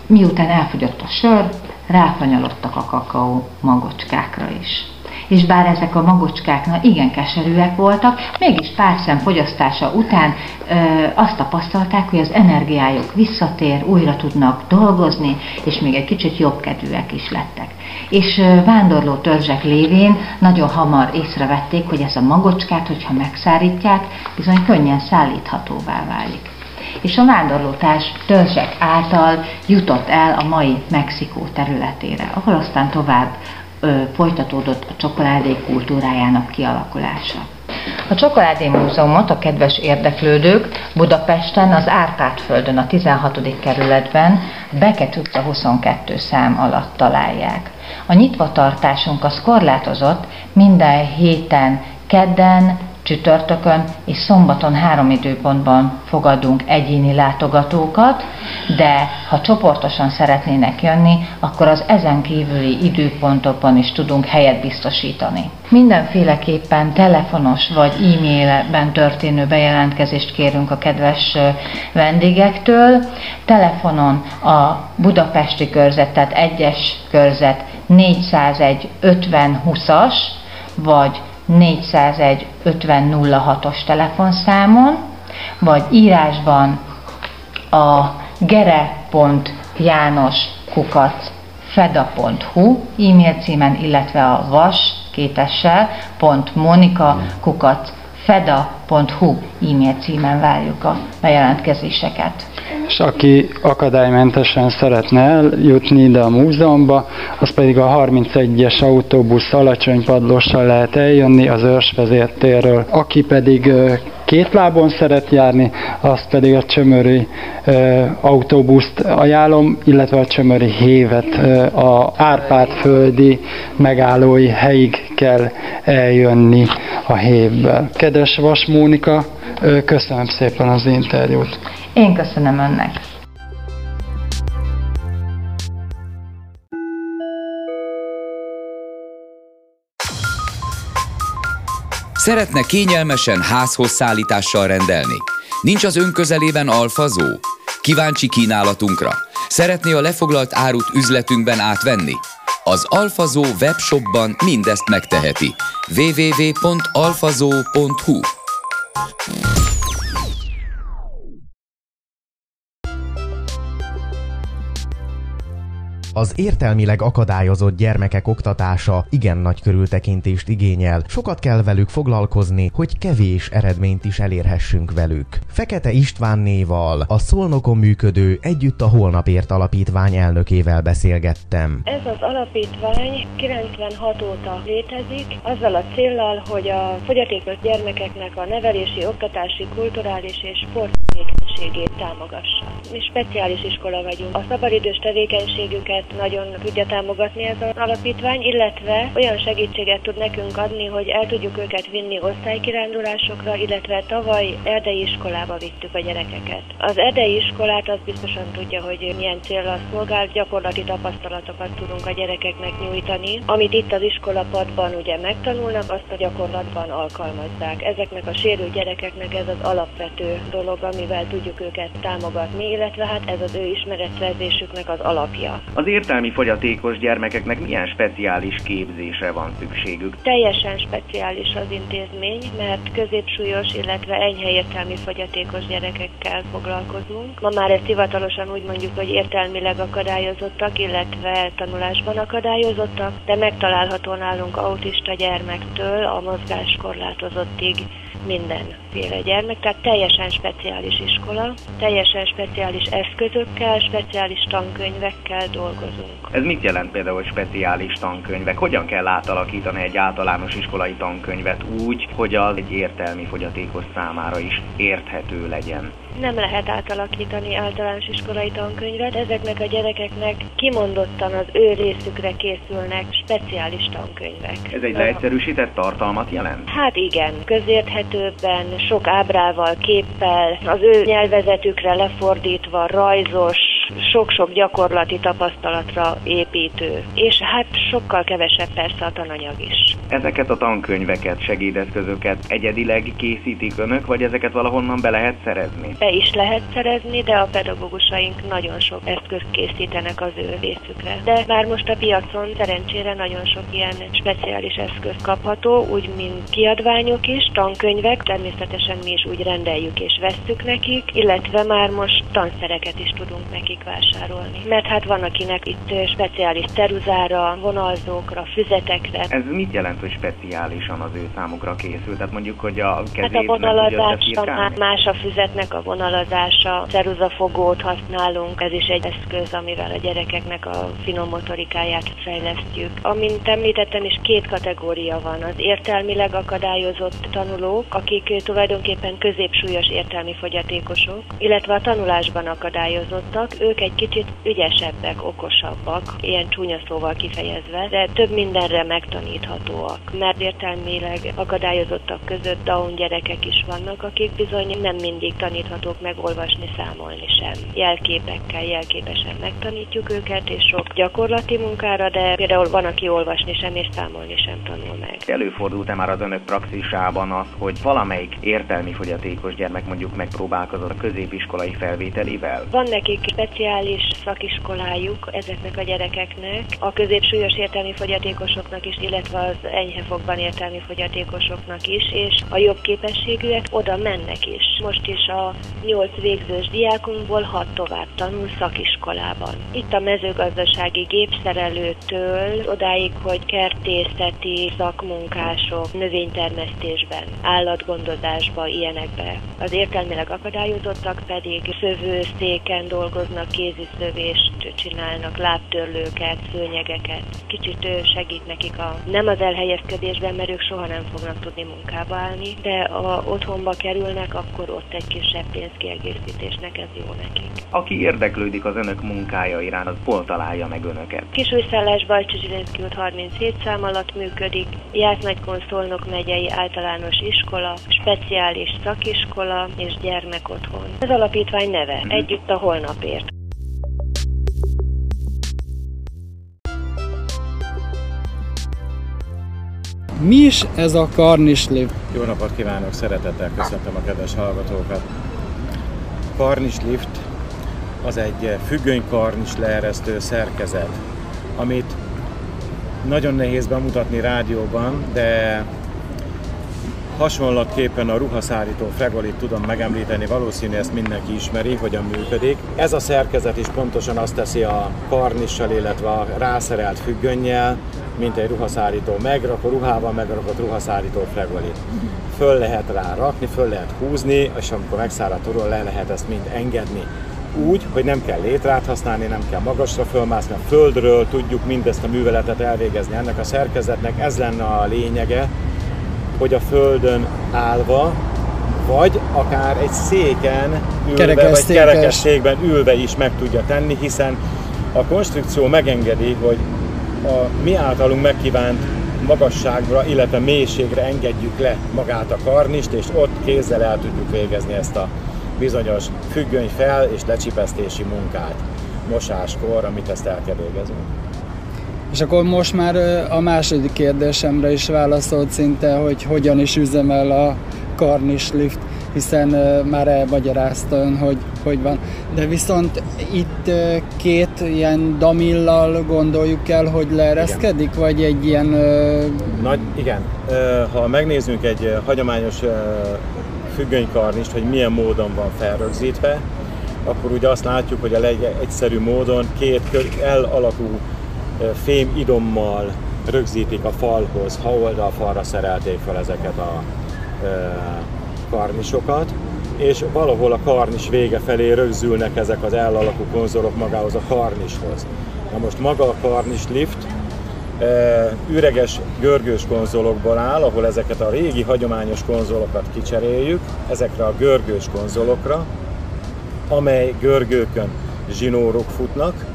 miután elfogyott a sör, ráfanyalodtak a kakaó magocskákra is és bár ezek a magocskák na, igen keserűek voltak, mégis pár szem fogyasztása után ö, azt tapasztalták, hogy az energiájuk visszatér, újra tudnak dolgozni, és még egy kicsit jobbkedvűek is lettek. És ö, vándorló törzsek lévén nagyon hamar észrevették, hogy ez a magocskát, hogyha megszárítják, bizony könnyen szállíthatóvá válik és a vándorlótárs törzsek által jutott el a mai Mexikó területére, ahol aztán tovább folytatódott a csokoládé kultúrájának kialakulása. A Csokoládé Múzeumot a kedves érdeklődők Budapesten az Árpád földön a 16. kerületben Beket utca 22 szám alatt találják. A nyitvatartásunk az korlátozott, minden héten kedden, csütörtökön és szombaton három időpontban fogadunk egyéni látogatókat, de ha csoportosan szeretnének jönni, akkor az ezen kívüli időpontokban is tudunk helyet biztosítani. Mindenféleképpen telefonos vagy e-mailben történő bejelentkezést kérünk a kedves vendégektől. Telefonon a budapesti körzet, tehát egyes körzet 401 50 20-as, vagy 401 5006-os telefonszámon, vagy írásban a gere.jános feda.hu e-mail címen, illetve a vas kétessel, pont e-mail címen várjuk a bejelentkezéseket. És aki akadálymentesen szeretne eljutni ide a múzeumba, az pedig a 31-es autóbusz alacsony padlóssal lehet eljönni az őrsvezértérről. Aki pedig két lábon szeret járni, azt pedig a csömöri autóbuszt ajánlom, illetve a csömöri hévet a Árpád-földi megállói helyig kell eljönni a hévvel. Kedves Vas Mónika, köszönöm szépen az interjút. Én köszönöm önnek. Szeretne kényelmesen házhoz szállítással rendelni? Nincs az ön közelében alfazó? Kíváncsi kínálatunkra? Szeretné a lefoglalt árut üzletünkben átvenni? Az Alfazó webshopban mindezt megteheti. www.alfazó.hu Az értelmileg akadályozott gyermekek oktatása igen nagy körültekintést igényel. Sokat kell velük foglalkozni, hogy kevés eredményt is elérhessünk velük. Fekete Istvánnéval, a Szolnokon működő Együtt a Holnapért alapítvány elnökével beszélgettem. Ez az alapítvány 96 óta létezik, azzal a céllal, hogy a fogyatékos gyermekeknek a nevelési, oktatási, kulturális és sport támogassa. Mi speciális iskola vagyunk. A szabadidős tevékenységüket nagyon tudja támogatni ez az alapítvány, illetve olyan segítséget tud nekünk adni, hogy el tudjuk őket vinni osztálykirándulásokra, illetve tavaly erdei iskolába vittük a gyerekeket. Az erdei iskolát az biztosan tudja, hogy milyen célra szolgál, gyakorlati tapasztalatokat tudunk a gyerekeknek nyújtani. Amit itt az iskolapadban ugye megtanulnak, azt a gyakorlatban alkalmazzák. Ezeknek a sérült gyerekeknek ez az alapvető dolog, amivel tudjuk őket támogatni, illetve hát ez az ő ismeretszerzésüknek az alapja. Az értelmi fogyatékos gyermekeknek milyen speciális képzésre van szükségük? Teljesen speciális az intézmény, mert középsúlyos, illetve enyhe értelmi fogyatékos gyerekekkel foglalkozunk. Ma már ezt hivatalosan úgy mondjuk, hogy értelmileg akadályozottak, illetve tanulásban akadályozottak, de megtalálható nálunk autista gyermektől a mozgáskorlátozottig mindenféle gyermek, tehát teljesen speciális iskola, teljesen speciális eszközökkel, speciális tankönyvekkel dolgozunk. Ez mit jelent például, hogy speciális tankönyvek? Hogyan kell átalakítani egy általános iskolai tankönyvet úgy, hogy az egy értelmi fogyatékos számára is érthető legyen? Nem lehet átalakítani általános iskolai tankönyvet, ezeknek a gyerekeknek kimondottan az ő részükre készülnek speciális tankönyvek. Ez egy leegyszerűsített tartalmat jelent? Hát igen, közérthetőbben, sok ábrával, képpel, az ő nyelvezetükre lefordítva, rajzos, sok-sok gyakorlati tapasztalatra építő, és hát sokkal kevesebb persze a tananyag is. Ezeket a tankönyveket, segédeszközöket egyedileg készítik önök, vagy ezeket valahonnan be lehet szerezni? Be is lehet szerezni, de a pedagógusaink nagyon sok eszközt készítenek az ő részükre. De már most a piacon szerencsére nagyon sok ilyen speciális eszköz kapható, úgy mint kiadványok is, tankönyvek, természetesen mi is úgy rendeljük és vesszük nekik, illetve már most tanszereket is tudunk nekik szeretnék vásárolni. Mert hát van, akinek itt speciális ceruzára, vonalzókra, füzetekre. Ez mit jelent, hogy speciálisan az ő számukra készült? Tehát mondjuk, hogy a kezét Hát a vonalazása, más a füzetnek a vonalazása, ceruzafogót használunk, ez is egy eszköz, amivel a gyerekeknek a finom motorikáját fejlesztjük. Amint említettem is, két kategória van. Az értelmileg akadályozott tanulók, akik tulajdonképpen középsúlyos értelmi fogyatékosok, illetve a tanulásban akadályozottak, ők egy kicsit ügyesebbek, okosabbak, ilyen csúnya szóval kifejezve, de több mindenre megtaníthatóak. Mert értelmileg akadályozottak között Down gyerekek is vannak, akik bizony nem mindig taníthatók meg olvasni, számolni sem. Jelképekkel, jelképesen megtanítjuk őket, és sok gyakorlati munkára, de például van, aki olvasni sem és számolni sem tanul meg. Előfordult-e már az önök praxisában az, hogy valamelyik értelmi fogyatékos gyermek mondjuk megpróbálkozott a középiskolai felvételével? Van nekik speciális szakiskolájuk ezeknek a gyerekeknek, a középsúlyos értelmi fogyatékosoknak is, illetve az enyhefogban értelmi fogyatékosoknak is, és a jobb képességűek oda mennek is. Most is a nyolc végzős diákunkból hat tovább tanul szakiskolában. Itt a mezőgazdasági gépszerelőtől odáig, hogy kertészeti szakmunkások, növénytermesztésben, állatgondozásba, ilyenekbe. Az értelmileg akadályozottak pedig szövőszéken dolgoznak, kéziszövést csinálnak, lábtörlőket, szőnyegeket. Kicsit segít nekik a, nem az elhelyezkedésben, mert ők soha nem fognak tudni munkába állni, de ha otthonba kerülnek, akkor ott egy kisebb pénzkiegészítésnek ez jó nekik. Aki érdeklődik az önök munkája iránt, az hol találja meg önöket? Kisújszállás Bajcsi Zsilinszki út 37 szám alatt működik, Jászmegykon Szolnok megyei általános iskola, speciális szakiskola és gyermekotthon. Az alapítvány neve, együtt a holnapért. Mi is ez a karnislift? Jó napot kívánok, szeretettel köszöntöm a kedves hallgatókat. Karnislift az egy függönykarnis leeresztő szerkezet, amit nagyon nehéz bemutatni rádióban, de hasonlatképpen a ruhaszárító fregolit tudom megemlíteni, valószínű ezt mindenki ismeri, hogyan működik. Ez a szerkezet is pontosan azt teszi a karnissal, illetve a rászerelt függönnyel, mint egy ruhaszárító megrakó, ruhával megrakott ruhaszárító fregolit. Föl lehet rá rakni, föl lehet húzni, és amikor megszáradt orról le lehet ezt mind engedni. Úgy, hogy nem kell létrát használni, nem kell magasra fölmászni, a földről tudjuk mindezt a műveletet elvégezni. Ennek a szerkezetnek ez lenne a lényege, hogy a földön állva, vagy akár egy széken ülve, vagy kerekességben ülve is meg tudja tenni, hiszen a konstrukció megengedi, hogy a mi általunk megkívánt magasságra, illetve mélységre engedjük le magát a karnist, és ott kézzel el tudjuk végezni ezt a bizonyos függöny fel- és lecsipesztési munkát mosáskor, amit ezt el kell végezünk. És akkor most már a második kérdésemre is válaszolt szinte, hogy hogyan is üzemel a karnislift, hiszen már elmagyarázta ön, hogy hogy van. De viszont itt két ilyen damillal gondoljuk el, hogy leereszkedik, igen. vagy egy ilyen... Nagy, igen. Ha megnézzünk egy hagyományos függönykarnist, hogy milyen módon van felrögzítve, akkor ugye azt látjuk, hogy a legegyszerű módon két L alakú fém idommal rögzítik a falhoz, ha oldalfalra szerelték fel ezeket a karnisokat, és valahol a karnis vége felé rögzülnek ezek az L alakú konzolok magához a karnishoz. Na most maga a karnis lift üreges görgős konzolokból áll, ahol ezeket a régi hagyományos konzolokat kicseréljük ezekre a görgős konzolokra, amely görgőkön zsinórok futnak,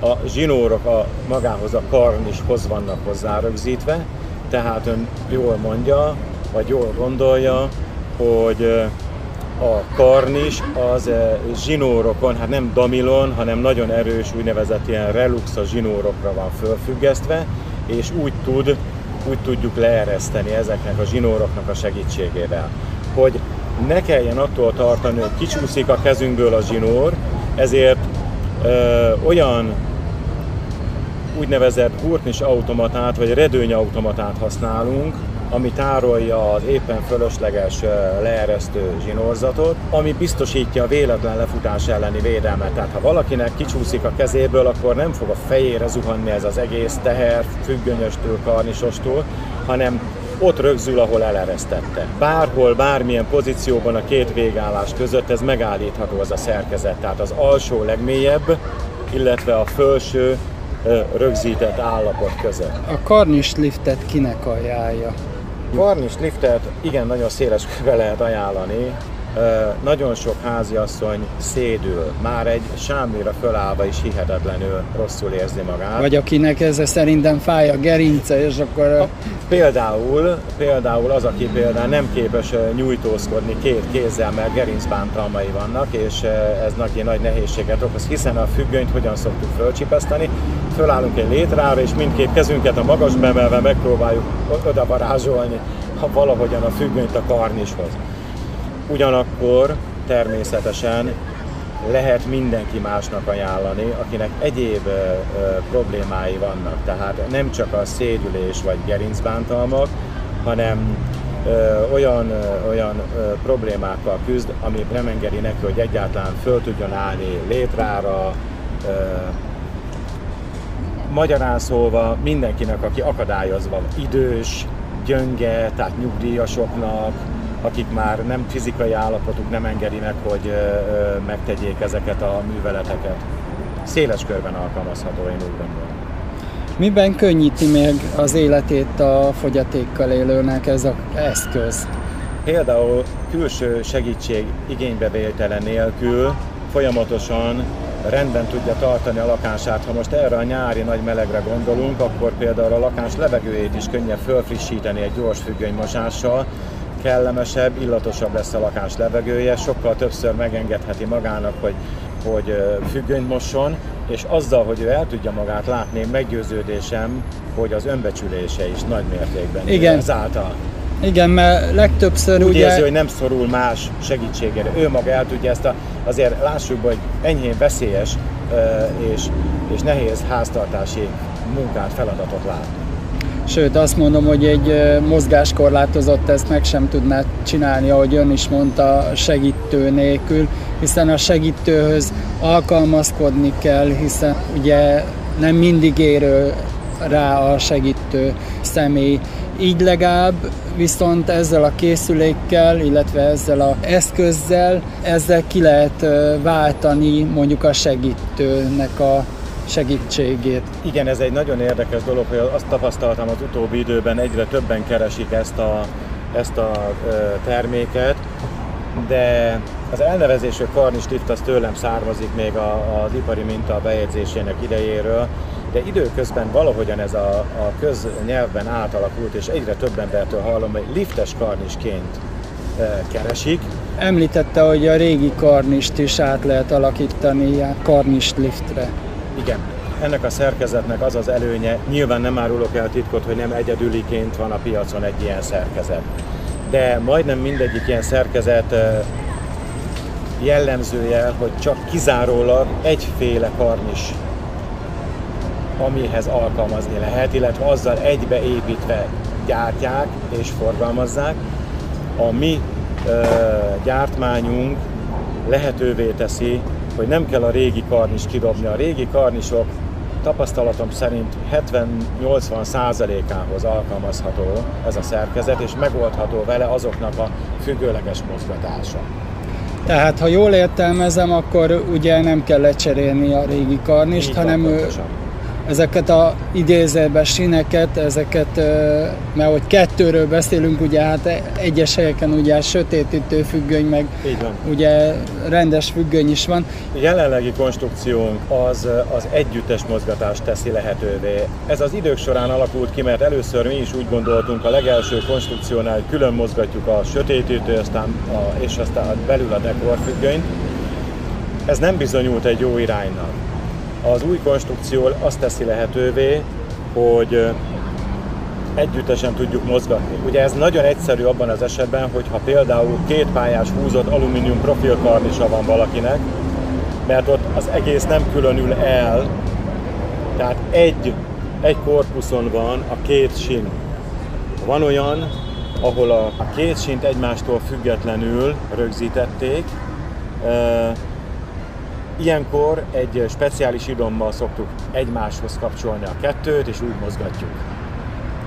a zsinórok a, magához a karnishoz vannak hozzárögzítve, tehát ön jól mondja, vagy jól gondolja, hogy a karnis az zsinórokon, hát nem damilon, hanem nagyon erős úgynevezett ilyen relux a zsinórokra van fölfüggesztve, és úgy tud, úgy tudjuk leereszteni ezeknek a zsinóroknak a segítségével. Hogy ne kelljen attól tartani, hogy kicsúszik a kezünkből a zsinór, ezért ö, olyan úgynevezett hurtnis automatát vagy redőny automatát használunk, ami tárolja az éppen fölösleges leeresztő zsinórzatot, ami biztosítja a véletlen lefutás elleni védelmet. Tehát ha valakinek kicsúszik a kezéből, akkor nem fog a fejére zuhanni ez az egész teher, függönyöstől, karnisostól, hanem ott rögzül, ahol eleresztette. Bárhol, bármilyen pozícióban a két végállás között ez megállítható az a szerkezet. Tehát az alsó legmélyebb, illetve a felső rögzített állapot között. A karnis liftet kinek ajánlja? Karnis liftet igen, nagyon széles körbe lehet ajánlani. Nagyon sok háziasszony szédül, már egy sámlira fölállva is hihetetlenül rosszul érzi magát. Vagy akinek ez szerintem fáj a gerince, és akkor... A, például, például az, aki például nem képes nyújtózkodni két kézzel, mert gerincbántalmai vannak, és ez neki nagy nehézséget okoz, hiszen a függönyt hogyan szoktuk fölcsipeszteni, fölállunk egy létrára, és mindkét kezünket a magasba emelve megpróbáljuk oda varázsolni ha valahogyan a függönyt a karnishoz. Ugyanakkor természetesen lehet mindenki másnak ajánlani, akinek egyéb ö, problémái vannak. Tehát nem csak a szédülés vagy gerincbántalmak, hanem ö, olyan, ö, olyan ö, problémákkal küzd, ami nem engedi neki, hogy egyáltalán föl tudjon állni létrára, ö, magyarán szólva mindenkinek, aki akadályozva idős, gyönge, tehát nyugdíjasoknak, akik már nem fizikai állapotuk nem engedi meg, hogy megtegyék ezeket a műveleteket. Széles körben alkalmazható, én úgy gondolom. Miben könnyíti még az életét a fogyatékkal élőnek ez az eszköz? Például külső segítség igénybevétele nélkül folyamatosan rendben tudja tartani a lakását. Ha most erre a nyári nagy melegre gondolunk, akkor például a lakás levegőjét is könnyebb fölfrissíteni egy gyors függönymosással, kellemesebb, illatosabb lesz a lakás levegője, sokkal többször megengedheti magának, hogy, hogy függönyt mosson, és azzal, hogy ő el tudja magát látni, meggyőződésem, hogy az önbecsülése is nagy mértékben Igen. ezáltal. Igen, mert legtöbbször Úgy ugye... érzi, hogy nem szorul más segítségére. Ő maga el tudja ezt a, azért lássuk, hogy enyhén veszélyes és, és nehéz háztartási munkát, feladatot lát. Sőt, azt mondom, hogy egy mozgáskorlátozott ezt meg sem tudná csinálni, ahogy ön is mondta, segítő nélkül, hiszen a segítőhöz alkalmazkodni kell, hiszen ugye nem mindig érő rá a segítő személy. Így legalább viszont ezzel a készülékkel, illetve ezzel az eszközzel, ezzel ki lehet váltani mondjuk a segítőnek a segítségét. Igen, ez egy nagyon érdekes dolog, hogy azt tapasztaltam az utóbbi időben, egyre többen keresik ezt a, ezt a terméket, de az elnevezésű karnis lift az tőlem származik még a, az ipari minta bejegyzésének idejéről, de időközben valahogyan ez a, a köznyelvben átalakult, és egyre több embertől hallom, hogy liftes karnisként keresik. Említette, hogy a régi karnist is át lehet alakítani a karnis liftre. Igen, ennek a szerkezetnek az az előnye, nyilván nem árulok el titkot, hogy nem egyedüliként van a piacon egy ilyen szerkezet. De majdnem mindegyik ilyen szerkezet jellemzője, hogy csak kizárólag egyféle karnis amihez alkalmazni lehet, illetve azzal egybeépítve gyártják és forgalmazzák. A mi ö, gyártmányunk lehetővé teszi, hogy nem kell a régi karnis kidobni. A régi karnisok tapasztalatom szerint 70-80 százalékához alkalmazható ez a szerkezet, és megoldható vele azoknak a függőleges mozgatása. Tehát, ha jól értelmezem, akkor ugye nem kell lecserélni a régi karnist, Így hanem ő ezeket a idézőbe sineket, ezeket, mert hogy kettőről beszélünk, ugye hát egyes helyeken ugye sötétítő függöny, meg Így van. ugye rendes függöny is van. A jelenlegi konstrukciónk az, az együttes mozgatást teszi lehetővé. Ez az idők során alakult ki, mert először mi is úgy gondoltunk a legelső konstrukciónál, hogy külön mozgatjuk a sötétítő, aztán a, és aztán belül a dekorfüggönyt. Ez nem bizonyult egy jó iránynak az új konstrukció azt teszi lehetővé, hogy együttesen tudjuk mozgatni. Ugye ez nagyon egyszerű abban az esetben, hogyha például két pályás húzott alumínium profilkarnisa van valakinek, mert ott az egész nem különül el, tehát egy, egy korpuszon van a két sin. Van olyan, ahol a két sint egymástól függetlenül rögzítették, Ilyenkor egy speciális idommal szoktuk egymáshoz kapcsolni a kettőt, és úgy mozgatjuk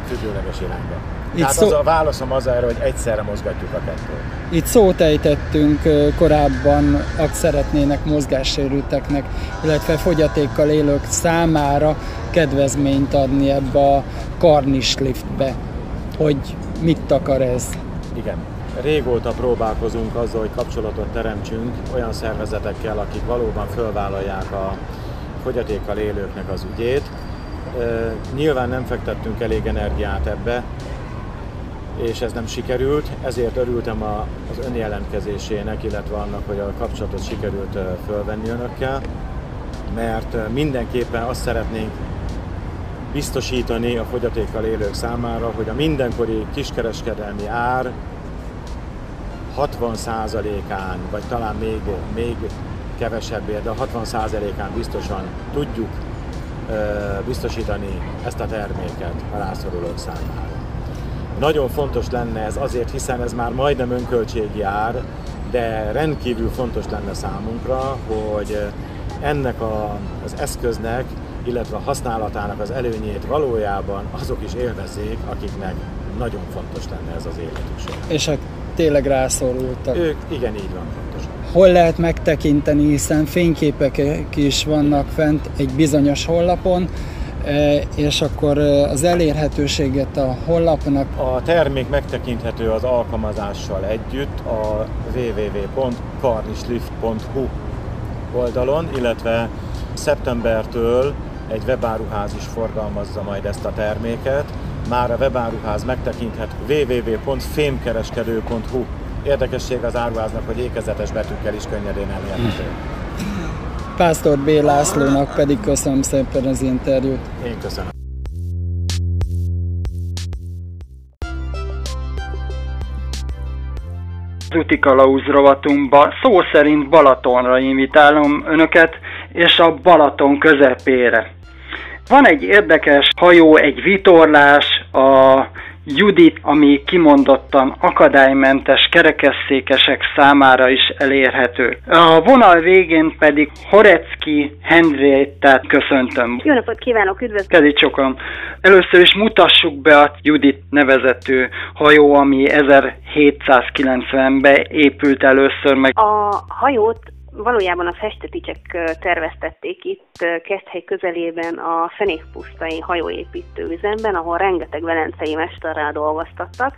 függőleges irányba. Itt Tehát szó... az a válaszom az erre, hogy egyszerre mozgatjuk a kettőt. Itt szót ejtettünk korábban, ak szeretnének mozgássérülteknek, illetve fogyatékkal élők számára kedvezményt adni ebbe a karnisliftbe. Hogy mit akar ez? Igen. Régóta próbálkozunk azzal, hogy kapcsolatot teremtsünk olyan szervezetekkel, akik valóban fölvállalják a fogyatékkal élőknek az ügyét. Nyilván nem fektettünk elég energiát ebbe, és ez nem sikerült, ezért örültem az önjelentkezésének, illetve annak, hogy a kapcsolatot sikerült fölvenni önökkel, mert mindenképpen azt szeretnénk biztosítani a fogyatékkal élők számára, hogy a mindenkori kiskereskedelmi ár 60%-án, vagy talán még, még kevesebbért, de 60%-án biztosan tudjuk biztosítani ezt a terméket a rászorulók számára. Nagyon fontos lenne ez azért, hiszen ez már majdnem önköltségi ár, de rendkívül fontos lenne számunkra, hogy ennek a, az eszköznek, illetve a használatának az előnyét valójában azok is élvezzék, akiknek nagyon fontos lenne ez az életük során. És a tényleg rászorultak. Ők, igen, így van, pontosan. Hol lehet megtekinteni, hiszen fényképek is vannak fent egy bizonyos honlapon, e, és akkor e, az elérhetőséget a honlapnak. A termék megtekinthető az alkalmazással együtt a www.karnislift.hu oldalon, illetve szeptembertől egy webáruház is forgalmazza majd ezt a terméket, már a webáruház megtekinthet www.fémkereskedő.hu. Érdekesség az áruháznak, hogy ékezetes betűkkel is könnyedén elérhető. Pásztor B. Lászlónak pedig köszönöm szépen az interjút. Én köszönöm. úti kalauz rovatunkba szó szerint Balatonra invitálom önöket, és a Balaton közepére. Van egy érdekes hajó, egy vitorlás, a Judit, ami kimondottan akadálymentes kerekesszékesek számára is elérhető. A vonal végén pedig Horecki Hendrétát köszöntöm. Jó napot kívánok, üdvözlök! Kezi csokom. Először is mutassuk be a Judit nevezetű hajó, ami 1790-ben épült először meg. A hajót valójában a festeticsek terveztették itt Keszthely közelében a Fenékpusztai hajóépítő üzemben, ahol rengeteg velencei mesterrel dolgoztattak,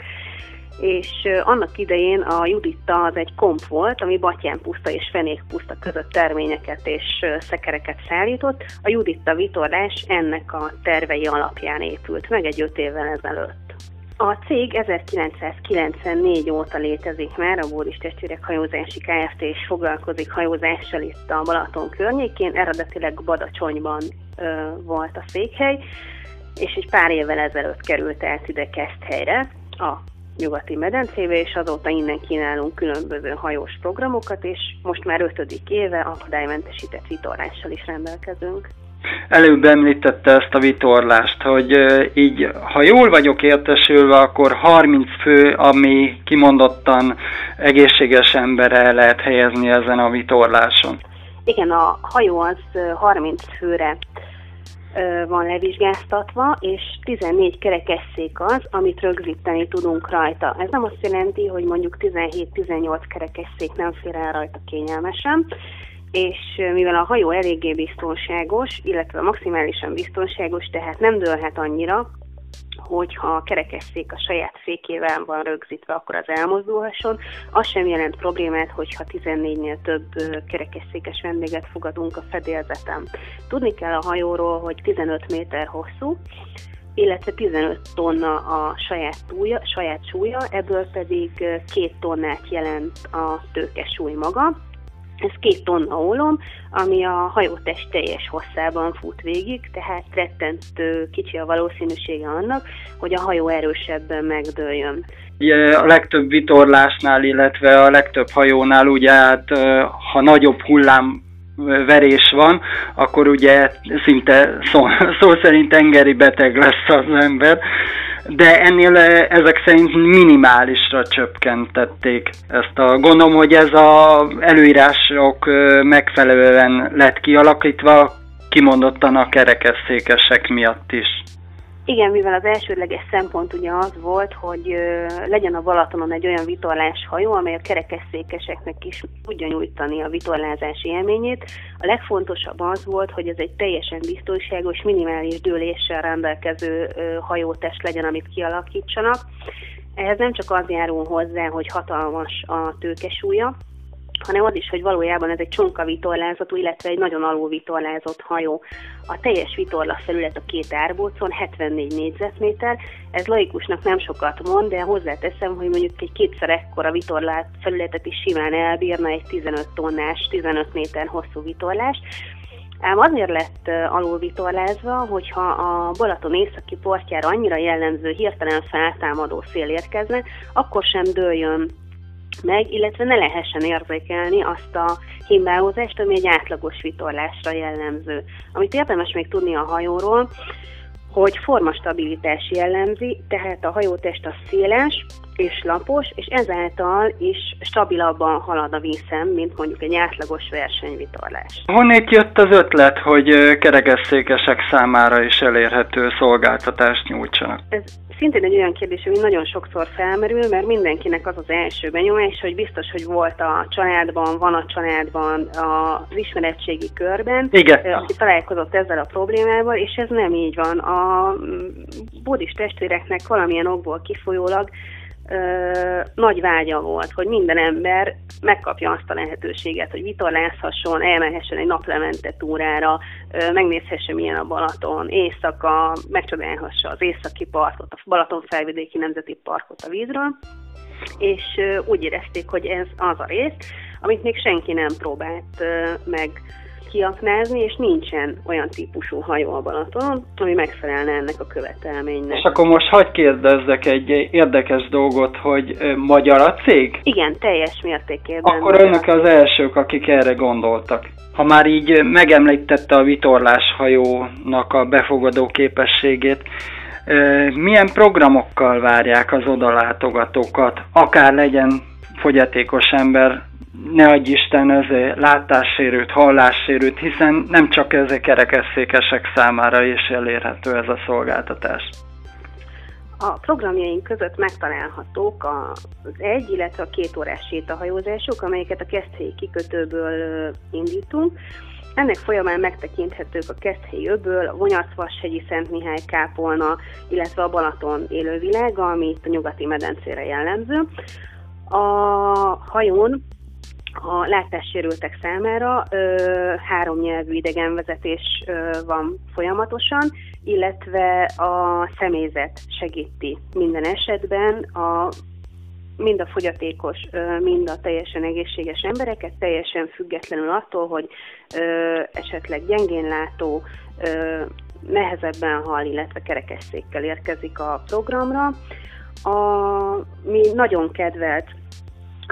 és annak idején a Juditta az egy komp volt, ami Batyán puszta és Fenék puszta között terményeket és szekereket szállított. A Juditta vitorlás ennek a tervei alapján épült meg egy öt évvel ezelőtt. A cég 1994 óta létezik már, a Bódis Testvérek Hajózási Kft. és foglalkozik hajózással itt a Balaton környékén, eredetileg Badacsonyban ö, volt a székhely, és egy pár évvel ezelőtt került át ide Keszthelyre, a nyugati medencébe, és azóta innen kínálunk különböző hajós programokat, és most már ötödik éve akadálymentesített vitorlással is rendelkezünk. Előbb említette ezt a vitorlást, hogy így, ha jól vagyok értesülve, akkor 30 fő, ami kimondottan egészséges emberre lehet helyezni ezen a vitorláson. Igen, a hajó az 30 főre van levizsgáztatva, és 14 kerekesszék az, amit rögzíteni tudunk rajta. Ez nem azt jelenti, hogy mondjuk 17-18 kerekesszék nem fér el rajta kényelmesen, és mivel a hajó eléggé biztonságos, illetve maximálisan biztonságos, tehát nem dőlhet annyira, hogyha a kerekesszék a saját székével van rögzítve, akkor az elmozdulhasson. Az sem jelent problémát, hogyha 14-nél több kerekesszékes vendéget fogadunk a fedélzeten. Tudni kell a hajóról, hogy 15 méter hosszú, illetve 15 tonna a saját, túlja, saját súlya, ebből pedig két tonnát jelent a tőke súly maga, ez két tonna ólom, ami a hajótest teljes hosszában fut végig, tehát rettentő kicsi a valószínűsége annak, hogy a hajó erősebben megdőljön. A legtöbb vitorlásnál, illetve a legtöbb hajónál ugye hát, ha nagyobb hullám verés van, akkor ugye szinte szó, szó szerint tengeri beteg lesz az ember, de ennél ezek szerint minimálisra csökkentették ezt a. Gondolom, hogy ez a előírások megfelelően lett kialakítva, kimondottan a kerekesszékesek miatt is. Igen, mivel az elsődleges szempont ugye az volt, hogy legyen a Balatonon egy olyan vitorlás hajó, amely a kerekesszékeseknek is tudja nyújtani a vitorlázási élményét. A legfontosabb az volt, hogy ez egy teljesen biztonságos, minimális dőléssel rendelkező hajótest legyen, amit kialakítsanak. Ehhez nem csak az járul hozzá, hogy hatalmas a tőkesúlya, hanem az is, hogy valójában ez egy csonka vitorlázatú, illetve egy nagyon alul vitorlázott hajó. A teljes vitorla felület a két árbócon 74 négyzetméter, ez laikusnak nem sokat mond, de hozzáteszem, hogy mondjuk egy kétszer ekkora vitorlát felületet is simán elbírna egy 15 tonnás, 15 méter hosszú vitorlás. Ám azért lett alul vitorlázva, hogyha a Balaton északi portjára annyira jellemző hirtelen feltámadó szél érkezne, akkor sem dőljön meg, illetve ne lehessen érzékelni azt a himbálózást, ami egy átlagos vitorlásra jellemző. Amit érdemes még tudni a hajóról, hogy formastabilitás jellemzi, tehát a hajótest a széles és lapos, és ezáltal is stabilabban halad a vízem, mint mondjuk egy átlagos versenyvitorlás. Honnét jött az ötlet, hogy kerekesszékesek számára is elérhető szolgáltatást nyújtsanak? Ez szintén egy olyan kérdés, ami nagyon sokszor felmerül, mert mindenkinek az az első benyomás, hogy biztos, hogy volt a családban, van a családban, az ismeretségi körben, Igen. aki találkozott ezzel a problémával, és ez nem így van. A buddhist testvéreknek valamilyen okból kifolyólag nagy vágya volt, hogy minden ember megkapja azt a lehetőséget, hogy vitorlázhasson, elmehessen egy naplemente túrára, ö, megnézhesse milyen a Balaton, éjszaka, megcsodálhassa az északi partot, a Balaton felvidéki nemzeti parkot a vízről, és ö, úgy érezték, hogy ez az a rész, amit még senki nem próbált ö, meg kiaknázni, és nincsen olyan típusú hajó a Balaton, ami megfelelne ennek a követelménynek. És akkor most hagyj kérdezzek egy érdekes dolgot, hogy magyar a cég? Igen, teljes mértékében. Akkor önök az elsők, akik erre gondoltak. Ha már így megemlítette a vitorláshajónak a befogadó képességét, milyen programokkal várják az odalátogatókat, akár legyen fogyatékos ember, ne adj Isten, ez látássérült, hallássérült, hiszen nem csak ezek kerekesszékesek számára is elérhető ez a szolgáltatás. A programjaink között megtalálhatók az egy, illetve a két órás sétahajózások, amelyeket a Keszthelyi kikötőből indítunk. Ennek folyamán megtekinthetők a Keszthelyi öböl, a Vonyacvashegyi Szent Mihály kápolna, illetve a Balaton élővilág, ami a nyugati medencére jellemző. A hajón a látássérültek számára ö, három nyelvű idegenvezetés ö, van folyamatosan, illetve a személyzet segíti minden esetben a mind a fogyatékos, mind a teljesen egészséges embereket, teljesen függetlenül attól, hogy ö, esetleg gyengén látó, ö, nehezebben hal, illetve kerekesszékkel érkezik a programra. A, mi nagyon kedvelt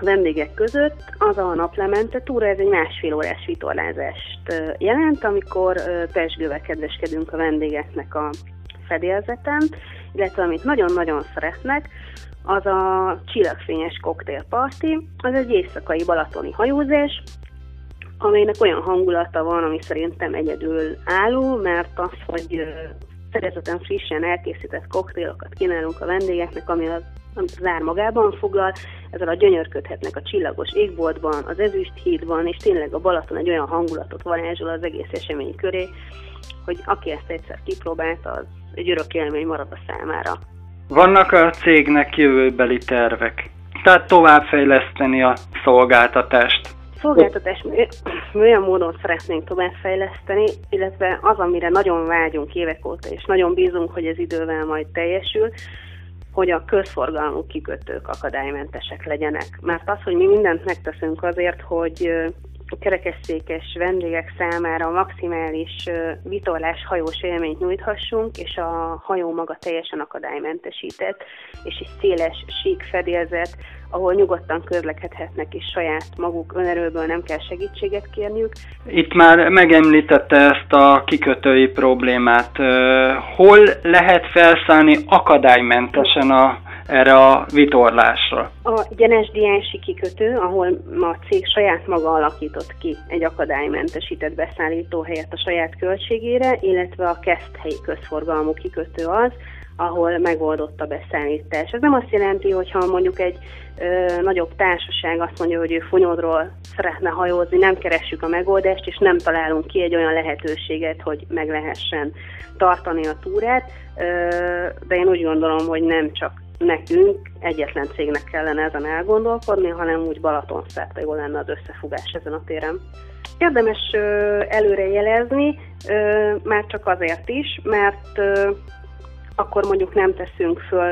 vendégek között. Az a naplemente túra, ez egy másfél órás vitorlázást jelent, amikor pesgővel kedveskedünk a vendégeknek a fedélzeten, illetve amit nagyon-nagyon szeretnek, az a csillagfényes koktélparti, az egy éjszakai balatoni hajózás, amelynek olyan hangulata van, ami szerintem egyedül álló, mert az, hogy szerezeten frissen elkészített koktélokat kínálunk a vendégeknek, ami az amit az ár magában foglal, ezzel a gyönyörködhetnek a csillagos égboltban, az ezüst hídban, és tényleg a Balaton egy olyan hangulatot varázsol az egész esemény köré, hogy aki ezt egyszer kipróbálta, az egy örök élmény marad a számára. Vannak a cégnek jövőbeli tervek? Tehát továbbfejleszteni a szolgáltatást? Szolgáltatás mi olyan módon szeretnénk továbbfejleszteni, illetve az, amire nagyon vágyunk évek óta, és nagyon bízunk, hogy ez idővel majd teljesül, hogy a közforgalmú kikötők akadálymentesek legyenek. Mert az, hogy mi mindent megteszünk azért, hogy kerekesszékes vendégek számára maximális vitorlás hajós élményt nyújthassunk, és a hajó maga teljesen akadálymentesített, és egy széles, sík fedélzet, ahol nyugodtan közlekedhetnek, és saját maguk önerőből nem kell segítséget kérniük. Itt már megemlítette ezt a kikötői problémát. Hol lehet felszállni akadálymentesen a erre a vitorlásra? A Gyenes-Diánsi kikötő, ahol a cég saját maga alakított ki egy akadálymentesített beszállítóhelyet a saját költségére, illetve a Keszthelyi közforgalmú kikötő az, ahol megoldott a beszállítás. Ez nem azt jelenti, hogy ha mondjuk egy ö, nagyobb társaság azt mondja, hogy ő Fonyodról szeretne hajózni, nem keressük a megoldást, és nem találunk ki egy olyan lehetőséget, hogy meg lehessen tartani a túrát, ö, de én úgy gondolom, hogy nem csak nekünk egyetlen cégnek kellene ezen elgondolkodni, hanem úgy Balaton szerte jó lenne az összefogás ezen a téren. Érdemes előrejelezni, már csak azért is, mert akkor mondjuk nem teszünk föl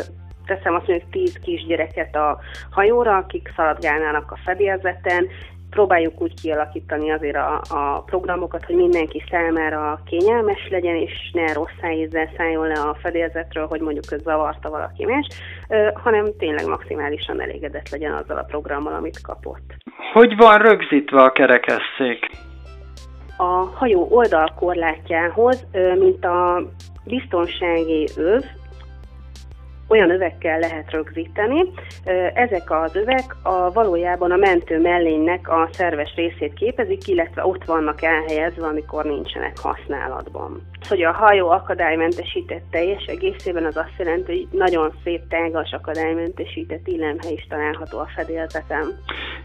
teszem azt mondjuk tíz kisgyereket a hajóra, akik szaladgálnának a fedélzeten, próbáljuk úgy kialakítani azért a, a programokat, hogy mindenki számára kényelmes legyen, és ne rossz ízzel szálljon le a fedélzetről, hogy mondjuk ez zavarta valaki más, hanem tényleg maximálisan elégedett legyen azzal a programmal, amit kapott. Hogy van rögzítve a kerekesszék? A hajó oldalkorlátjához, mint a biztonsági öv, olyan övekkel lehet rögzíteni. Ezek az övek a valójában a mentő mellénynek a szerves részét képezik, illetve ott vannak elhelyezve, amikor nincsenek használatban. Hogy a hajó akadálymentesített teljes egészében az azt jelenti, hogy nagyon szép tágas akadálymentesített illemhely is található a fedélzeten.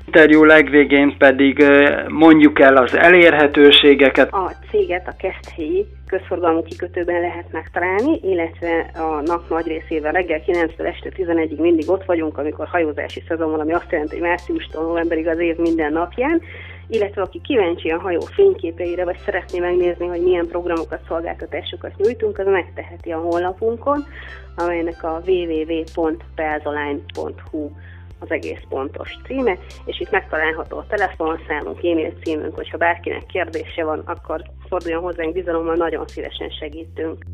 Interjú legvégén pedig mondjuk el az elérhetőségeket. A céget a Keszthelyi közforgalmú kikötőben lehet megtalálni, illetve a nap nagy részében reggel 9-től este 11-ig mindig ott vagyunk, amikor hajózási szezon van, ami azt jelenti, hogy márciustól novemberig az év minden napján, illetve aki kíváncsi a hajó fényképeire, vagy szeretné megnézni, hogy milyen programokat, szolgáltatásokat nyújtunk, az megteheti a honlapunkon, amelynek a www.pelzoline.hu az egész pontos címe, és itt megtalálható a telefonszámunk, e-mail címünk, hogyha bárkinek kérdése van, akkor forduljon hozzánk bizalommal, nagyon szívesen segítünk.